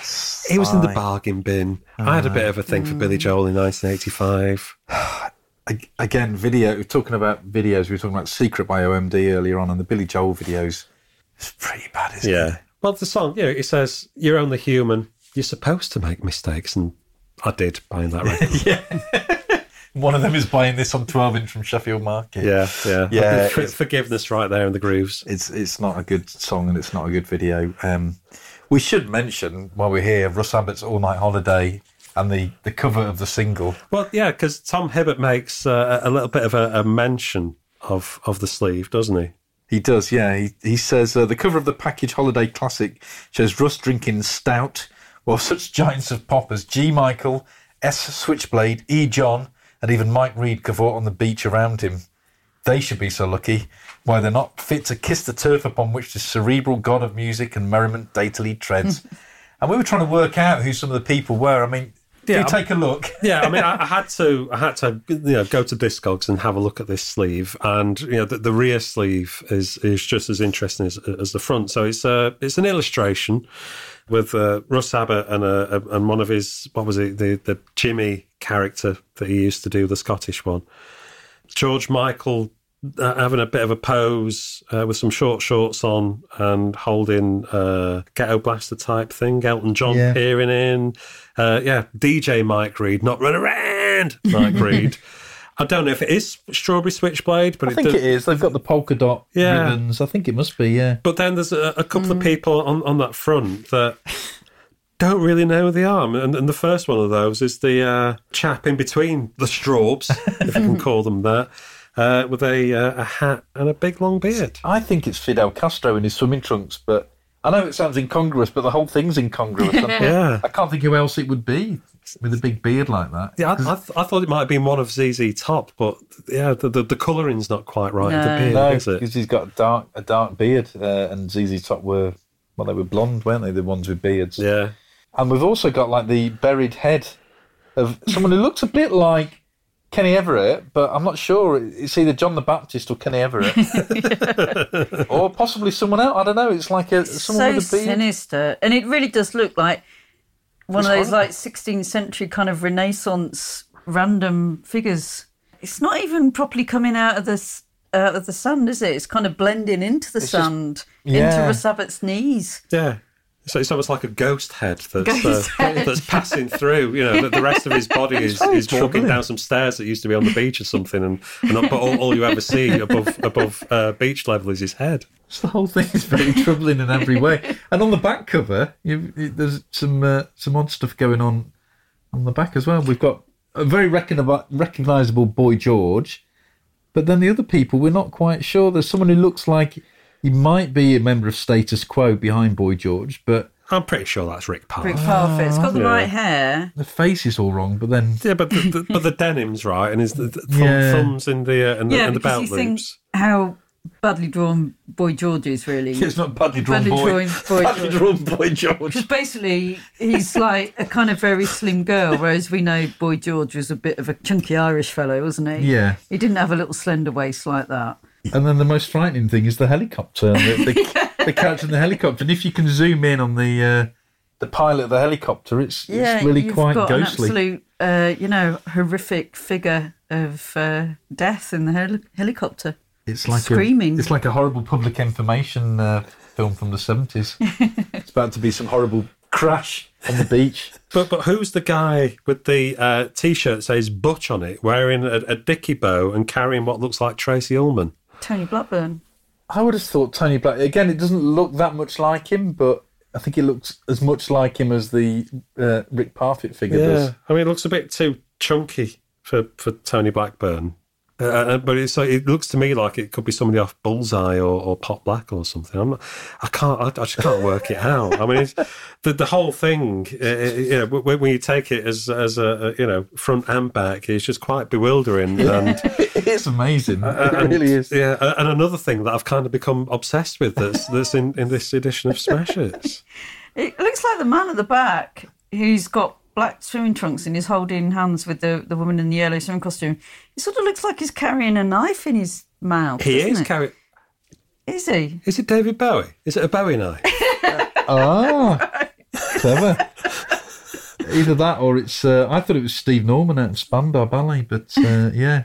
it was in the bargain bin. I had a bit of a thing for Billy mm. Joel in 1985. Again, video. We're talking about videos, we were talking about "Secret" by OMD earlier on, and the Billy Joel videos. It's pretty bad, isn't it? Yeah. Well, the song, you know, it says, You're only human. You're supposed to make mistakes. And I did buying that record. One of them is buying this on 12 inch from Sheffield Market. yeah, yeah. Yeah, For- it's- forgiveness right there in the grooves. It's it's not a good song and it's not a good video. Um, we should mention while we're here Russ Abbott's All Night Holiday and the, the cover of the single. Well, yeah, because Tom Hibbert makes uh, a little bit of a, a mention of, of the sleeve, doesn't he? He does, yeah. He, he says uh, the cover of the package holiday classic shows Russ drinking stout, while such giants of pop as G. Michael, S. Switchblade, E. John, and even Mike Read cavort on the beach around him. They should be so lucky. Why they're not fit to kiss the turf upon which the cerebral god of music and merriment daintily treads. and we were trying to work out who some of the people were. I mean, Yeah, you take a look. yeah, I mean, I, I had to, I had to, you know, go to Discogs and have a look at this sleeve, and you know, the, the rear sleeve is is just as interesting as, as the front. So it's a, it's an illustration with uh, Russ Abbott and a, a, and one of his, what was it, the the Jimmy character that he used to do, the Scottish one. George Michael uh, having a bit of a pose uh, with some short shorts on and holding uh, ghetto blaster type thing. Elton John Yeah. peering in. Uh, yeah, DJ Mike Read, not run around Mike Reed. I don't know if it is Strawberry Switchblade, but I think does- it is. They've got the polka dot Yeah. ribbons. I think it must be. Yeah. But then there's a, a couple of people on, on that front that don't really know who they are. And, and the first one of those is the uh, chap in between the Straubs, if you can call them that, uh, with a, uh, a hat and a big long beard. I think it's Fidel Castro in his swimming trunks, but I know it sounds incongruous, but the whole thing's incongruous. Yeah. I can't think who else it would be with a big beard like that. Yeah, I, I, th- I thought it might have been one of ZZ Top, but yeah, the, the, the colouring's not quite right. with The No. beard, No, is it? because he's got a dark a dark beard, uh, and ZZ Top were well, they were blonde, weren't they? The ones with beards. Yeah. And we've also got like the buried head of someone who looks a bit like Kenny Everett, but I'm not sure. It's either John the Baptist or Kenny Everett, or possibly someone else. I don't know. It's like a someone so with a beard. sinister, and it really does look like one of those horrible. like 16th century kind of Renaissance random figures. It's not even properly coming out of the s- out of the sand, is it? It's kind of blending into the just- sand, yeah. into Russ Abbott's knees. Yeah. So it's almost like a ghost head that's Ghost uh, head. that's passing through. You know, the, the rest of his body is, very is trucking troubling. down some stairs that used to be on the beach or something, and, and but all, all you ever see above above uh, beach level is his head. So the whole thing is very troubling in every way. And on the back cover, you, you, there's some uh, some odd stuff going on on the back as well. We've got a very recogni- recognisable Boy George, but then the other people we're not quite sure. There's someone who looks like he might be a member of Status Quo behind Boy George, but I'm pretty sure that's Rick Parr. Rick Parfitt. It's got the Yeah. right hair. the face is all wrong. But then Yeah, but the, the, but the denim's right, and his the, the thumb, Yeah. thumbs in the uh, and the, Yeah, and the belt you think loops. how badly drawn Boy George is, really. it's not badly drawn Badly boy. drawn Boy badly George. drawn Boy George. Because basically, he's like a kind of very slim girl, whereas we know Boy George was a bit of a chunky Irish fellow, wasn't he? Yeah. He didn't have a little slender waist like that. And then the most frightening thing is the helicopter. The, the, the character in the helicopter. And if you can zoom in on the uh, the pilot of the helicopter, it's, Yeah, it's really you've quite got ghostly. an absolute, uh, you know, horrific figure of uh, death in the heli- helicopter. It's like screaming. A, it's like a horrible public information uh, film from the seventies. it's about to be some horrible crash on the beach. But but who's the guy with the uh, t-shirt that says Butch on it, wearing a, a dicky bow and carrying what looks like Tracey Ullman? Tony Blackburn. I would have thought Tony Black. Again, it doesn't look that much like him, but I think it looks as much like him as the uh, Rick Parfitt figure does. I mean, it looks a bit too chunky for, for Tony Blackburn. Uh, uh, but it's like, it looks to me like it could be somebody off Bullseye or, or Pop Black or something. I'm not, I can't, I, I just can't work it out. I mean, it's, the the whole thing, uh, uh, you know, when, when you take it as as a, a you know front and back, it's just quite bewildering. And, it is amazing. it and- really is. Yeah, and another thing that I've kind of become obsessed with that's that's in, in this edition of Smash Hits. It looks like the man at the back who's got black swimming trunks and is holding hands with the, the woman in the yellow swimming costume. It sort of looks like he's carrying a knife in his mouth. He is carrying. Is he? Is it David Bowie? Is it a Bowie knife? Ah, clever. Either that or it's. Uh, I thought it was Steve Norman out of Spandau Ballet, but uh, yeah,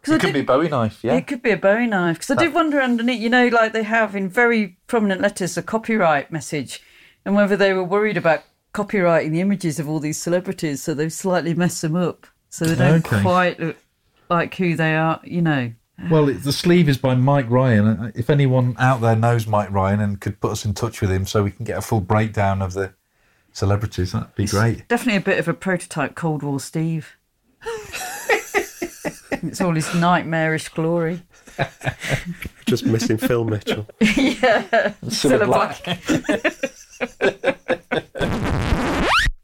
Because it could be a Bowie knife. Yeah, It could be a Bowie knife. Because I did wonder underneath, you know, like they have in very prominent letters a copyright message, and whether they were worried about copyrighting the images of all these celebrities, so they've slightly messed them up, so they don't Okay. quite look like who they are. You know, Well, the sleeve is by Mike Ryan. Uh, If anyone out there knows Mike Ryan and could put us in touch with him so we can get a full breakdown of the celebrities, that'd be great. definitely a bit of a prototype Cold War Steve. it's all his nightmarish glory. Just missing Phil Mitchell. yeah, Still a black.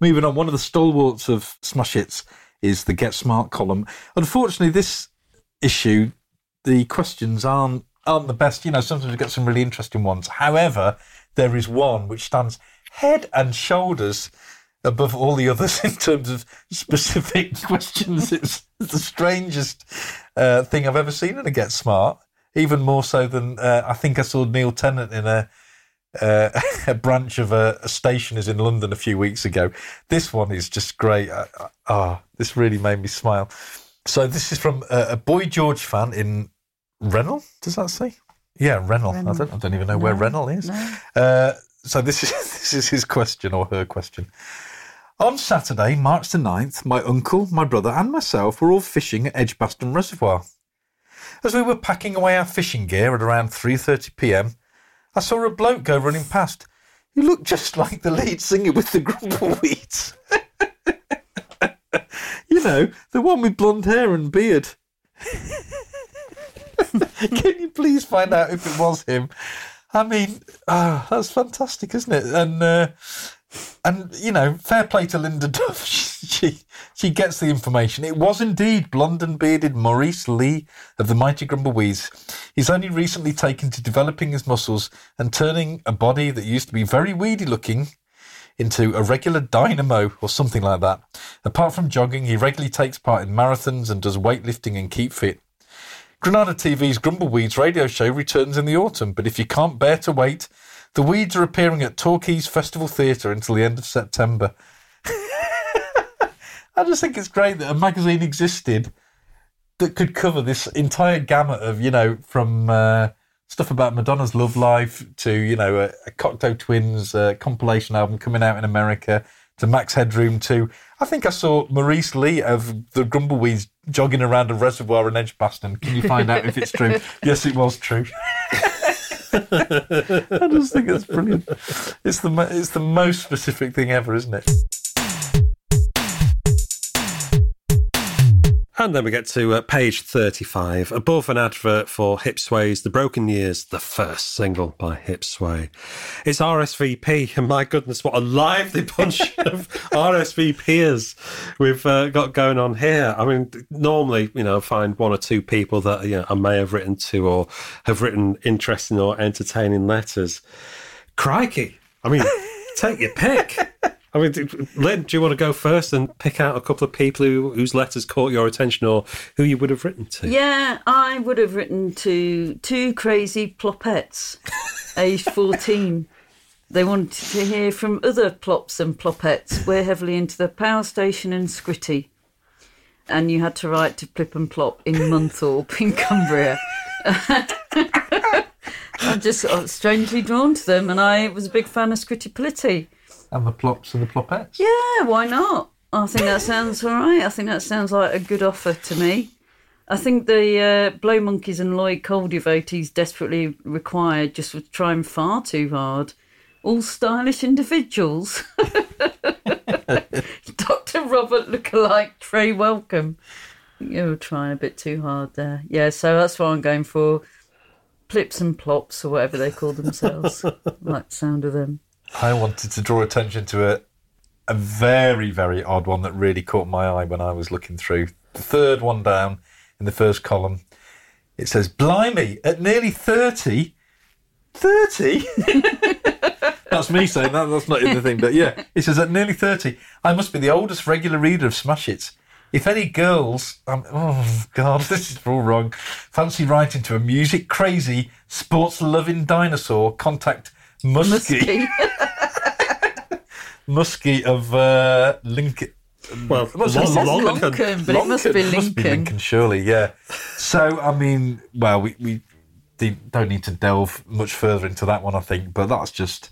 Moving on, one of the stalwarts of Smash Hits is the Get Smart column. Unfortunately, this issue, the questions aren't aren't the best. You know, sometimes we get some really interesting ones. However, there is one which stands head and shoulders above all the others in terms of specific questions. It's the strangest uh, thing I've ever seen in a Get Smart. Even more so than uh, I think I saw Neil Tennant in a uh, a branch of a, a stationers in London a few weeks ago. This one is just great. Ah, uh, oh, this really made me smile. So this is from a, a Boy George fan in Rennell. Does that say? Yeah, Rennell. I, don't, I don't even know no, where Rennell is. no. Uh, so this is this is his question or her question. On Saturday, March the 9th, my uncle, my brother, and myself were all fishing at Edgbaston Reservoir. As we were packing away our fishing gear at around 3:30 p.m., I saw a bloke go running past. He looked just like the lead singer with the Grumbleweeds. you know, the one with blonde hair and beard. Can you please find out if it was him? I mean, oh, that's fantastic, isn't it? And uh, and you know, fair play to Linda Duff. She she gets the information. It was indeed blonde and bearded Maurice Lee of the Mighty Grumbleweeds. He's only recently taken to developing his muscles and turning a body that used to be very weedy looking into a regular dynamo or something like that. Apart from jogging, he regularly takes part in marathons and does weightlifting and keep fit. Granada TV's Grumbleweeds radio show returns in the autumn, but if you can't bear to wait, the Weeds are appearing at Torquay's Festival Theatre until the end of September. I just think it's great that a magazine existed that could cover this entire gamut of, you know, from uh, stuff about Madonna's love life to, you know, a, a Cocteau Twins uh, compilation album coming out in America to Max Headroom to. I think I saw Maurice Lee of the Grumbleweeds jogging around a reservoir in Edgbaston. Can you find out if it's true? yes, it was true. I just think it's brilliant. It's the it's the most specific thing ever, isn't it? And then we get to uh, page 35, above an advert for Hipsway's The Broken Years, the first single by Hipsway. It's RSVP, and my goodness, what a lively bunch of RSVPers we've uh, got going on here. I mean, normally, you know, find one or two people that you know, I may have written to or have written interesting or entertaining letters. Crikey. I mean, take your pick. I mean, Lyn, do you want to go first and pick out a couple of people who, whose letters caught your attention or who you would have written to? Yeah, I would have written to two crazy plopettes, aged 14. They wanted to hear from other plops and plopettes. We're heavily into the power station and Scritti. And you had to write to Plip and Plop in Munthorpe in Cumbria. I'm just uh, strangely drawn to them, and I was a big fan of Scritti Politti. And the plops and the plopettes. Yeah, why not? I think that sounds all right. I think that sounds like a good offer to me. I think the uh, Blow Monkeys and Lloyd Cole devotees desperately required just were trying far too hard. All stylish individuals. Dr. Robert lookalike Trey Welcome. You were trying a bit too hard there. Yeah, so that's what I'm going for. Plips and plops, or whatever they call themselves. like the sound of them. I wanted to draw attention to a, a very, very odd one that really caught my eye when I was looking through. The third one down in the first column. It says, Blimey, at nearly 30. 30? that's me saying that. That's not in the thing. But yeah, it says, at nearly 30, I must be the oldest regular reader of Smash Hits. If any girls, um, oh God, this is all wrong, fancy writing to a music crazy, sports loving dinosaur, contact Muskie. Muskie of uh, Lincoln. Well, What's Lon- it? Lon- Lincoln, Lincoln. but it must be It must be Lincoln. Lincoln, surely, yeah. So, I mean, well, we, we don't need to delve much further into that one, I think, but that's just.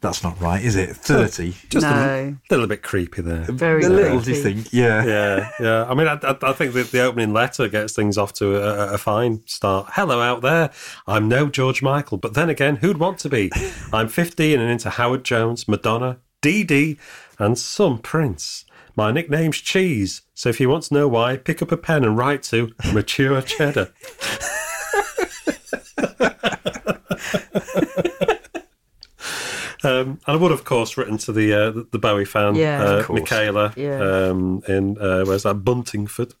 That's not right, is it? 30. Just a little bit creepy there. Very a little, do you creepy. think? Yeah. Yeah, yeah. I mean, I, I, I think that the opening letter gets things off to a, a fine start. Hello out there. I'm no George Michael, but then again, who'd want to be? I'm 15 and into Howard Jones, Madonna, Dee Dee, and some Prince. My nickname's Cheese, so if you want to know why, pick up a pen and write to Mature Cheddar. Um, and I would, of course, written to the uh, the, the Bowie fan, Yeah, uh. Michaela, Yeah. um, in uh, where's that Buntingford.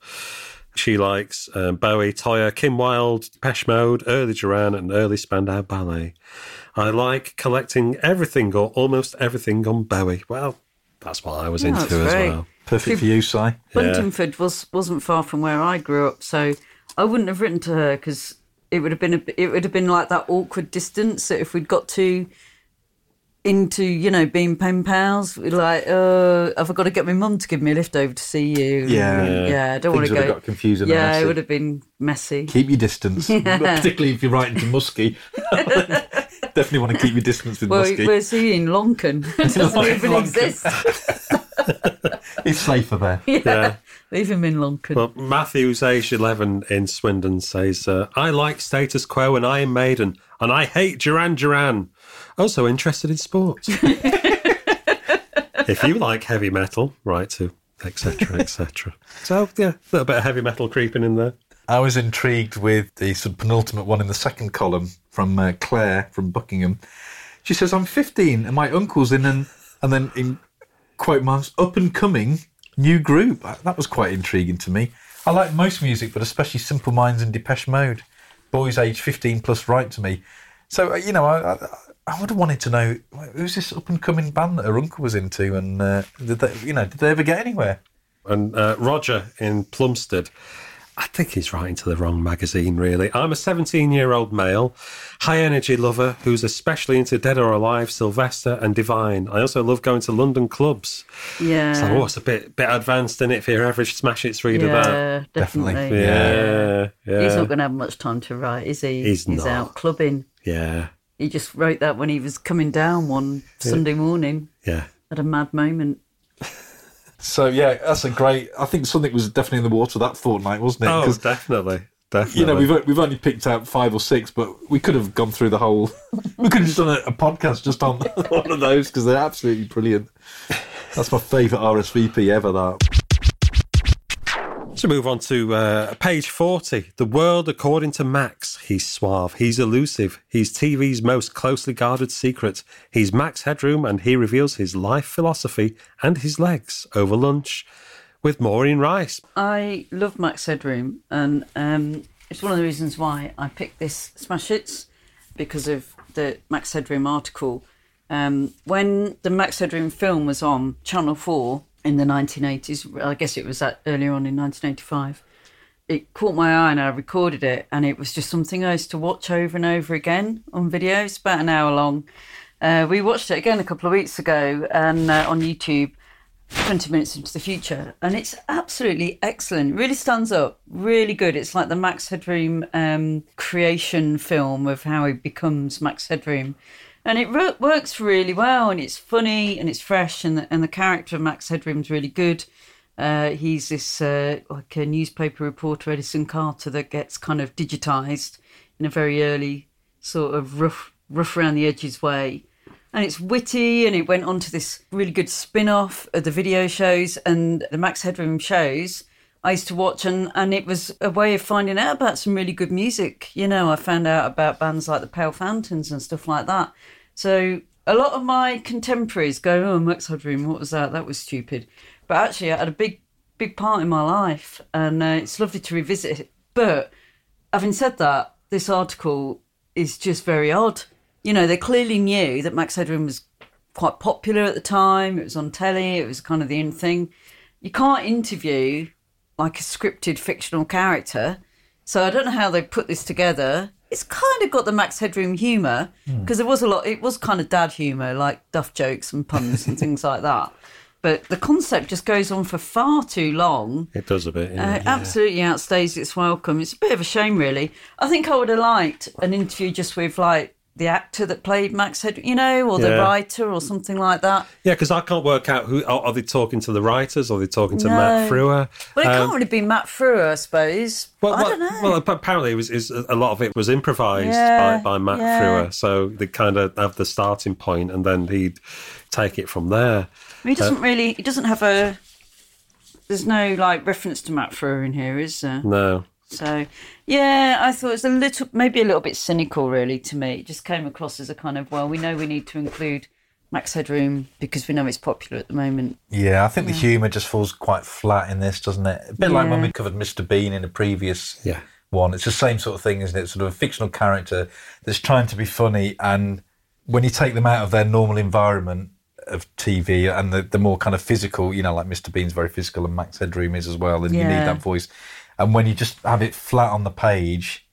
She likes um, Bowie, Toyah, Kim Wilde, Pesh Mode, early Duran, and early Spandau Ballet. I like collecting everything or almost everything on Bowie. Well, that's what I was Yeah, into as great. well. Perfect for you, Si. Buntingford was wasn't far from where I grew up, so I wouldn't have written to her because it would have been a, it would have been like that awkward distance that if we'd got too into you know being pen pals, like, uh, have I got to get my mum to give me a lift over to see you? Yeah. And, yeah. I don't want Things to would go. have got confusing Yeah, it would have been messy. Keep your distance, particularly if you're writing to Muskie. Definitely want to keep your distance with Well, Muskie. where's he in Lonken? Doesn't even Lonken. exist. It's safer there. yeah. leave him in Lonken. Well, Matthews, age 11 in Swindon, says, uh, I like status quo and Iron Maiden, and I hate Duran Duran. Also interested in sports. if you like heavy metal, write to etc. etc. so, yeah, a little bit of heavy metal creeping in there. I was intrigued with the sort of penultimate one in the second column from uh, Claire from Buckingham. She says, "I'm 15 and my uncle's in an and then in quote marks up and coming new group." Uh, That was quite intriguing to me. I like most music, but especially Simple Minds and Depeche Mode. Boys aged 15 plus write to me. So uh, you know, I, I, I would have wanted to know who's this up and coming band that her uncle was into, and uh, did they, you know, did they ever get anywhere? And uh, Roger in Plumstead, I think he's writing to the wrong magazine, really. I'm a 17 year old male, high energy lover who's especially into Dead or Alive, Sylvester, and Divine. I also love going to London clubs. yeah. So, oh, it's a bit bit advanced in it for your average Smash Hits reader, that. yeah, Definitely. definitely. Yeah, yeah. He's not going to have much time to write, is he? He's not. out clubbing. yeah, He just wrote that when he was coming down one Sunday morning yeah. at a mad moment. So yeah, that's a great. I think something was definitely in the water that fortnight, wasn't it? Oh, 'Cause, definitely. Definitely. you know we've we've only picked out five or six, but we could have gone through the whole. we could have just done a, a podcast just on one of those because they're absolutely brilliant. That's my favourite RSVP ever. That. So move on to uh, page 40. The world according to Max. He's suave. He's elusive. He's TV's most closely guarded secret. He's Max Headroom and he reveals his life philosophy and his legs over lunch with Maureen Rice. I love Max Headroom, and um, it's one of the reasons why I picked this Smash Hits because of the Max Headroom article. Um, when the Max Headroom film was on Channel 4 in the 1980s, I guess it was that earlier on in 1985, it caught my eye and I recorded it, and it was just something I used to watch over and over again on video. It's about an hour long. Uh, we watched it again a couple of weeks ago and uh, on YouTube. 20 minutes into the future and it's absolutely excellent really stands up really good it's like the max headroom um, creation film of how he becomes max headroom and it ro- works really well and it's funny and it's fresh and the, and the character of max headroom's really good. Uh, he's this uh, like a newspaper reporter edison carter that gets kind of digitized in a very early sort of rough rough around the edges way. And it's witty and it went on to this really good spin-off of the video shows and the max headroom shows i used to watch and, and it was a way of finding out about some really good music. You know i found out about bands like the pale fountains and stuff like that so a lot of my contemporaries go oh max headroom what was that that was stupid but actually i had a big big part in my life and uh, it's lovely to revisit it but having said that this article is just very odd you know, they clearly knew that Max Headroom was quite popular at the time. It was on telly. It was kind of the in thing. You can't interview like a scripted fictional character. So I don't know how they put this together. It's kind of got the Max Headroom humour because there was a lot. It was kind of dad humour, like duff jokes and puns and things like that. But the concept just goes on for far too long. It does a bit. Uh, Yeah. Absolutely outstays its welcome. It's a bit of a shame, really. I think I would have liked an interview just with like the actor that played Max Head, you know, or the Yeah. writer or something like that. Yeah, because I can't work out who are, are they talking to the writers? Are they talking to No. Matt Frewer? Well, it Um, can't really be Matt Frewer, I suppose. Well, I well, don't know. well, apparently, it was is a lot of it was improvised Yeah, by, by Matt yeah. Frewer, so they kind of have the starting point, and then he'd take it from there. he doesn't really. He doesn't have a. There's no like reference to Matt Frewer in here, is there? No, So, yeah, I thought it was a little, maybe a little bit cynical, really, to me. It just came across as a kind of, well, we know we need to include Max Headroom because we know it's popular at the moment. Yeah, I think the humour just falls quite flat in this, doesn't it? A bit like when we covered Mr. Bean in a previous Yeah. one. It's the same sort of thing, isn't it? Sort of a fictional character that's trying to be funny, and when you take them out of their normal environment, of TV and the, the more kind of physical, you know, like Mr. Bean's very physical and Max Headroom is as well, and you need that voice. And when you just have it flat on the page,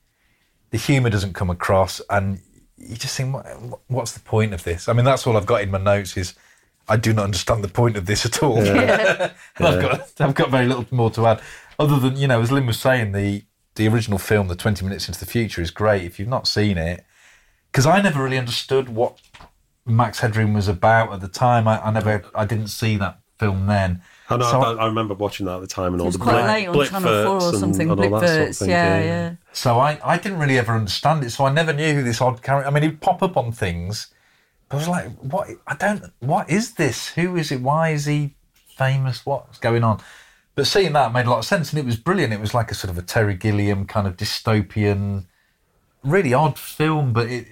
the humour doesn't come across, and you just think, what's the point of this? I mean, that's all I've got in my notes is I do not understand the point of this at all. And I've got I've got very little more to add, other than you know, as Lyn was saying, the the original film, the Twenty Minutes into the Future, is great. If you've not seen it, because I never really understood what Max Headroom was about at the time. I, I never, I didn't see that film then. Oh, I know. So I, I remember watching that at the time and all It was the quite blip, late on Channel 4 or verts and- something. and all Blip that sort of verts, thing, yeah, yeah. So I, I didn't really ever understand it. So I never knew who this odd character. I mean, he'd pop up on things, but I was like, what? I don't. What is this? Who is it? Why is he famous? What's going on? But seeing that made a lot of sense, and it was brilliant. It was like a sort of a Terry Gilliam kind of dystopian, really odd film, but it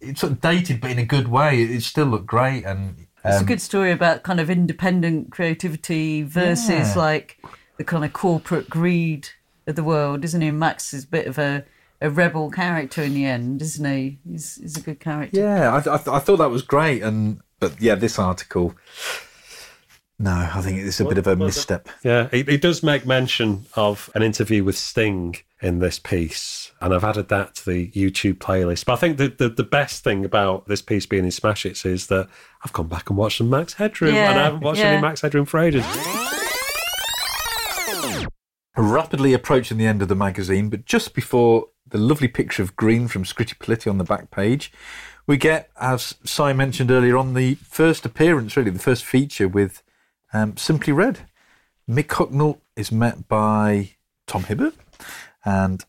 it's sort of dated, but in a good way. It, it still looked great, and It's a um, good story about kind of independent creativity versus Yeah. like the kind of corporate greed of the world, isn't he? Max is a bit of a, a rebel character in the end, isn't he? He's, he's a good character. Yeah, I, th- I, th- I thought that was great, and but yeah, this article. No, I think it's a bit of a misstep. Yeah, he, he does make mention of an interview with Sting in this piece, and I've added that to the YouTube playlist. But I think the, the, the best thing about this piece being in Smash Hits is that I've gone back and watched some Max Headroom, Yeah, and I haven't watched yeah. any Max Headroom for ages. Rapidly approaching the end of the magazine, but just before the lovely picture of Green from Scritti Politti on the back page, we get, as Si mentioned earlier on, the first appearance, really, the first feature with um, Simply Red. Mick Hucknall is met by Tom Hibbert, and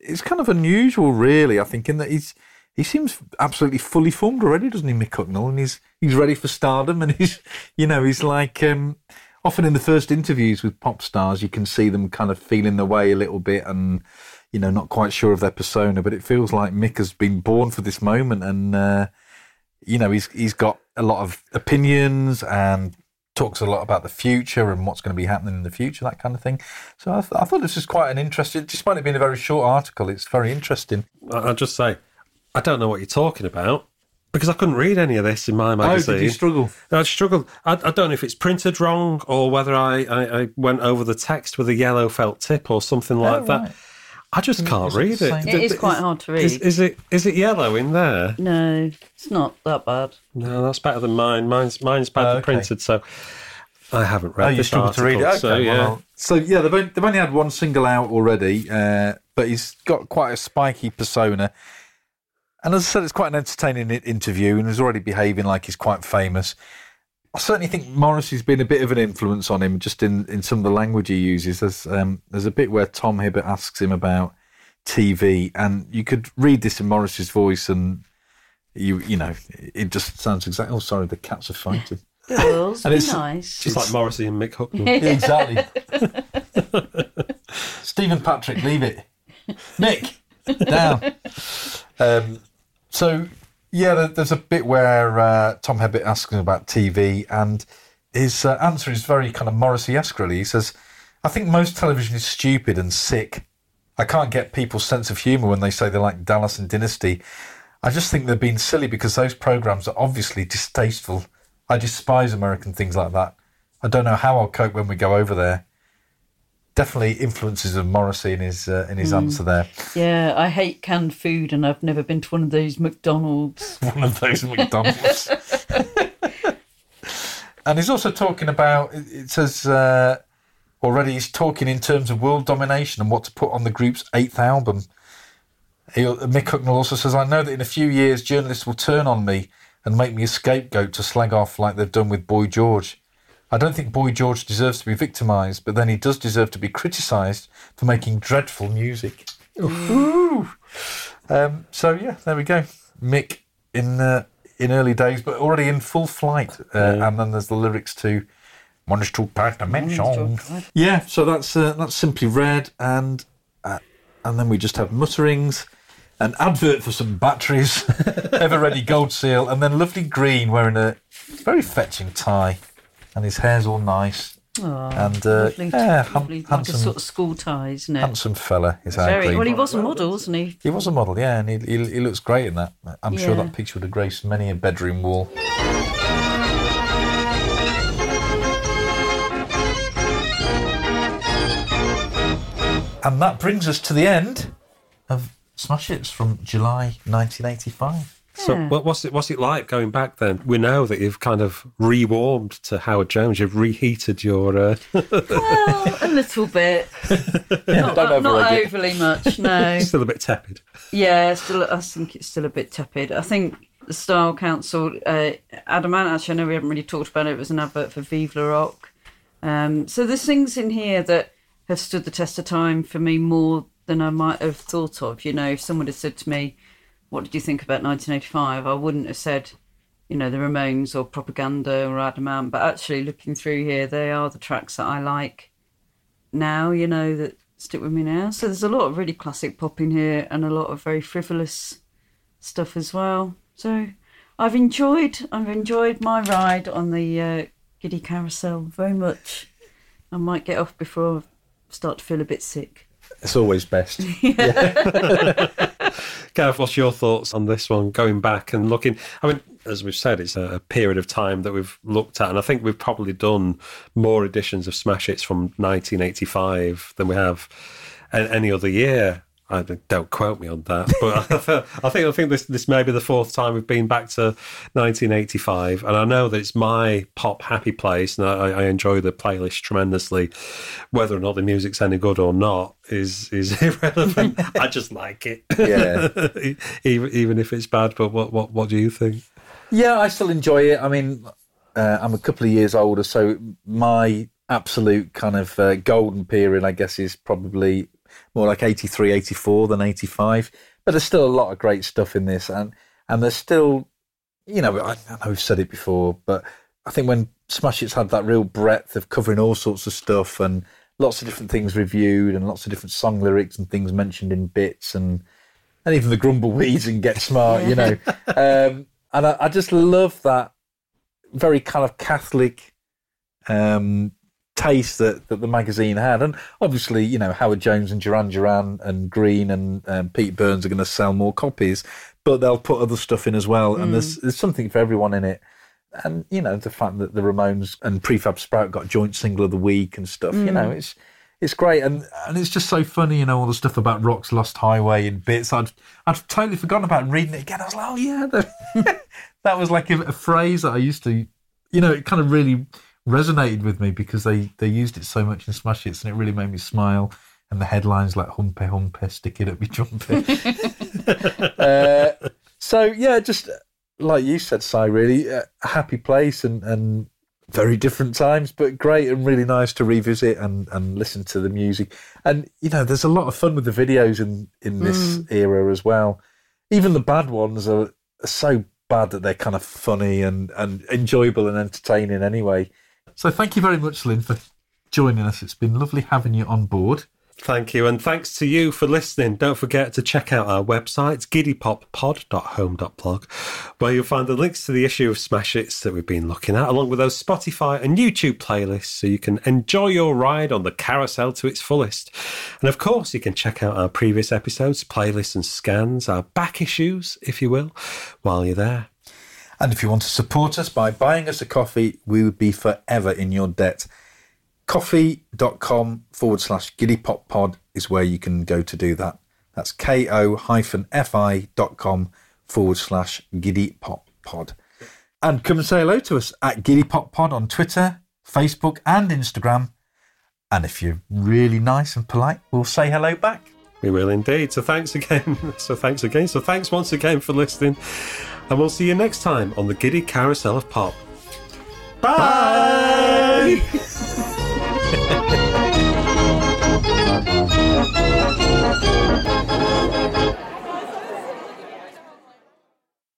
it's kind of unusual, really. I think in that he's he seems absolutely fully formed already, doesn't he, Mick Hucknall? And he's he's ready for stardom, and he's you know he's like um, often in the first interviews with pop stars, you can see them kind of feeling their way a little bit and you know not quite sure of their persona. But it feels like Mick has been born for this moment, and uh, you know he's he's got a lot of opinions and talks a lot about the future and what's going to be happening in the future, that kind of thing. So I, th- I thought this was quite an interesting, despite it being a very short article, it's very interesting. I- I'll just say, I don't know what you're talking about because I couldn't read any of this in my magazine. Oh, did you struggle? I struggled. I, I don't know if it's printed wrong or whether I, I, I went over the text with a yellow felt tip or something like oh, that. Oh, right. I just can't is read it. It is quite hard to read. Is, is it is it yellow in there? No, it's not that bad. No, that's better than mine. Mine's mine's badly Oh, okay. printed, so I haven't read Oh, you this struggled to read it. Okay, so yeah. well, so yeah, they've only, they've only had one single out already, uh, but he's got quite a spiky persona. And as I said, it's quite an entertaining interview, and he's already behaving like he's quite famous. I certainly think Morrissey's been a bit of an influence on him, just in, in some of the language he uses. There's um, there's a bit where Tom Hibbert asks him about TV, and you could read this in Morrissey's voice, and you you know it just sounds exactly. Oh, sorry, the cats are fighting. Girls, And be it's- nice. Just like Morrissey and Mick Hucknall. Yeah, exactly. Stephen Patrick, leave it. Nick, down. Um, so, yeah, there's a bit where uh, Tom Hibbert asks him about TV, and his uh, answer is very kind of Morrissey-esque, really. He says, I think most television is stupid and sick. I can't get people's sense of humour when they say they like Dallas and Dynasty. I just think they're being silly because those programmes are obviously distasteful. I despise American things like that. I don't know how I'll cope when we go over there. Definitely influences of Morrissey in his uh, in his answer there. Yeah, I hate canned food, and I've never been to one of those McDonald's. One of those McDonald's. and he's also talking about. It says uh, already he's talking in terms of world domination and what to put on the group's eighth album. He'll, Mick Hucknall also says, "I know that in a few years journalists will turn on me and make me a scapegoat to slag off like they've done with Boy George." I don't think Boy George deserves to be victimised, but then he does deserve to be criticised for making dreadful music. Um, so yeah, there we go. Mick in uh, in early days, but already in full flight. Uh, And then there's the lyrics to "Monster to Part Dimension." Yeah, so that's uh, that's Simply Red, and uh, and then we just have mutterings, an advert for some batteries, ever ready gold seal, and then lovely green wearing a very fetching tie, and his hair's all nice. Oh, and uh, lovely, yeah, lovely, handsome, like a sort of school ties. isn't it? Handsome fella, is Very, Well, he was a model, wasn't he? He was a model, yeah, and he, he, he looks great in that. I'm yeah. sure that picture would have graced many a bedroom wall. And that brings us to the end of Smash Hits from July 1985. So, what, what's it? What's it like going back? Then we know that you've kind of rewarmed to Howard Jones. You've reheated your. Uh, Well, a little bit. not don't not overly much, no. still a bit tepid. Yeah, still, I think it's still a bit tepid. I think the Style Council, uh, Adam Ant, actually, I know we haven't really talked about it, it was an advert for Vive Le Rock. Um, so there's things in here that have stood the test of time for me more than I might have thought of. You know, if someone had said to me, What did you think about 1985? I wouldn't have said, you know, the Ramones or Propaganda or Adam Ant, but actually looking through here, they are the tracks that I like now, you know, that stick with me now. So there's a lot of really classic pop in here and a lot of very frivolous stuff as well. So I've enjoyed I've enjoyed my ride on the uh, Giddy Carousel very much. I might get off before I start to feel a bit sick. It's always best. Gav, what's your thoughts on this one? Going back and looking, I mean, as we've said, it's a period of time that we've looked at, and I think we've probably done more editions of Smash Hits from 1985 than we have any other year. I don't- quote me on that, but I think I think this this may be the fourth time we've been back to 1985, and I know that it's my pop happy place, and I, I enjoy the playlist tremendously. Whether or not the music's any good or not is is irrelevant. I just like it, Yeah. even even if it's bad. But what what what do you think? Yeah, I still enjoy it. I mean, uh, I'm a couple of years older, so my absolute kind of uh, golden period, I guess, is probably more like 83, 84 than 85. But there's still a lot of great stuff in this, and and there's still, you know, I, I know we've said it before, but I think when Smash Hits had that real breadth of covering all sorts of stuff and lots of different things reviewed and lots of different song lyrics and things mentioned in bits and and even the grumbleweeds and get smart, you know. Um, and I, I just love that very kind of Catholic um, taste that, that the magazine had. And obviously, you know, Howard Jones and Duran Duran and Green and um, Pete Burns are going to sell more copies, but they'll put other stuff in as well. And there's there's something for everyone in it. And you know, the fact that the Ramones and Prefab Sprout got joint single of the week and stuff, you know, it's it's great and and it's just so funny, you know, all the stuff about Rock's Lost Highway and bits. I'd I'd totally forgotten about reading it again. I was like, oh yeah, that, that was like a, a phrase that I used to, you know, it kind of really resonated with me because they they used it so much in Smash Hits and it really made me smile. And the headlines like "Humpe Humpe, stick it up your trumpet." uh, so yeah, just like you said, Si, really uh, a happy place and and very different times, but great and really nice to revisit and and listen to the music. And you know, there's a lot of fun with the videos in in this era as well. Even the bad ones are, are so bad that they're kind of funny and and enjoyable and entertaining anyway. So thank you very much, Lyn, for joining us. It's been lovely having you on board. Thank you, and thanks to you for listening. Don't forget to check out our website, giddypoppod.home.blog, where you'll find the links to the issue of Smash Hits that we've been looking at, along with those Spotify and YouTube playlists, so you can enjoy your ride on the carousel to its fullest. And of course, you can check out our previous episodes, playlists, and scans, our back issues, if you will, while you're there. And if you want to support us by buying us a coffee, we would be forever in your debt. ko-fi.com forward slash giddypoppod is where you can go to do that. That's ko-fi.com forward slash giddypoppod. And come and say hello to us at giddypoppod on Twitter, Facebook, and Instagram. And if you're really nice and polite, we'll say hello back. We will indeed. So thanks again. So thanks again. So thanks once again for listening. And we'll see you next time on the Giddy Carousel of Pop. Bye.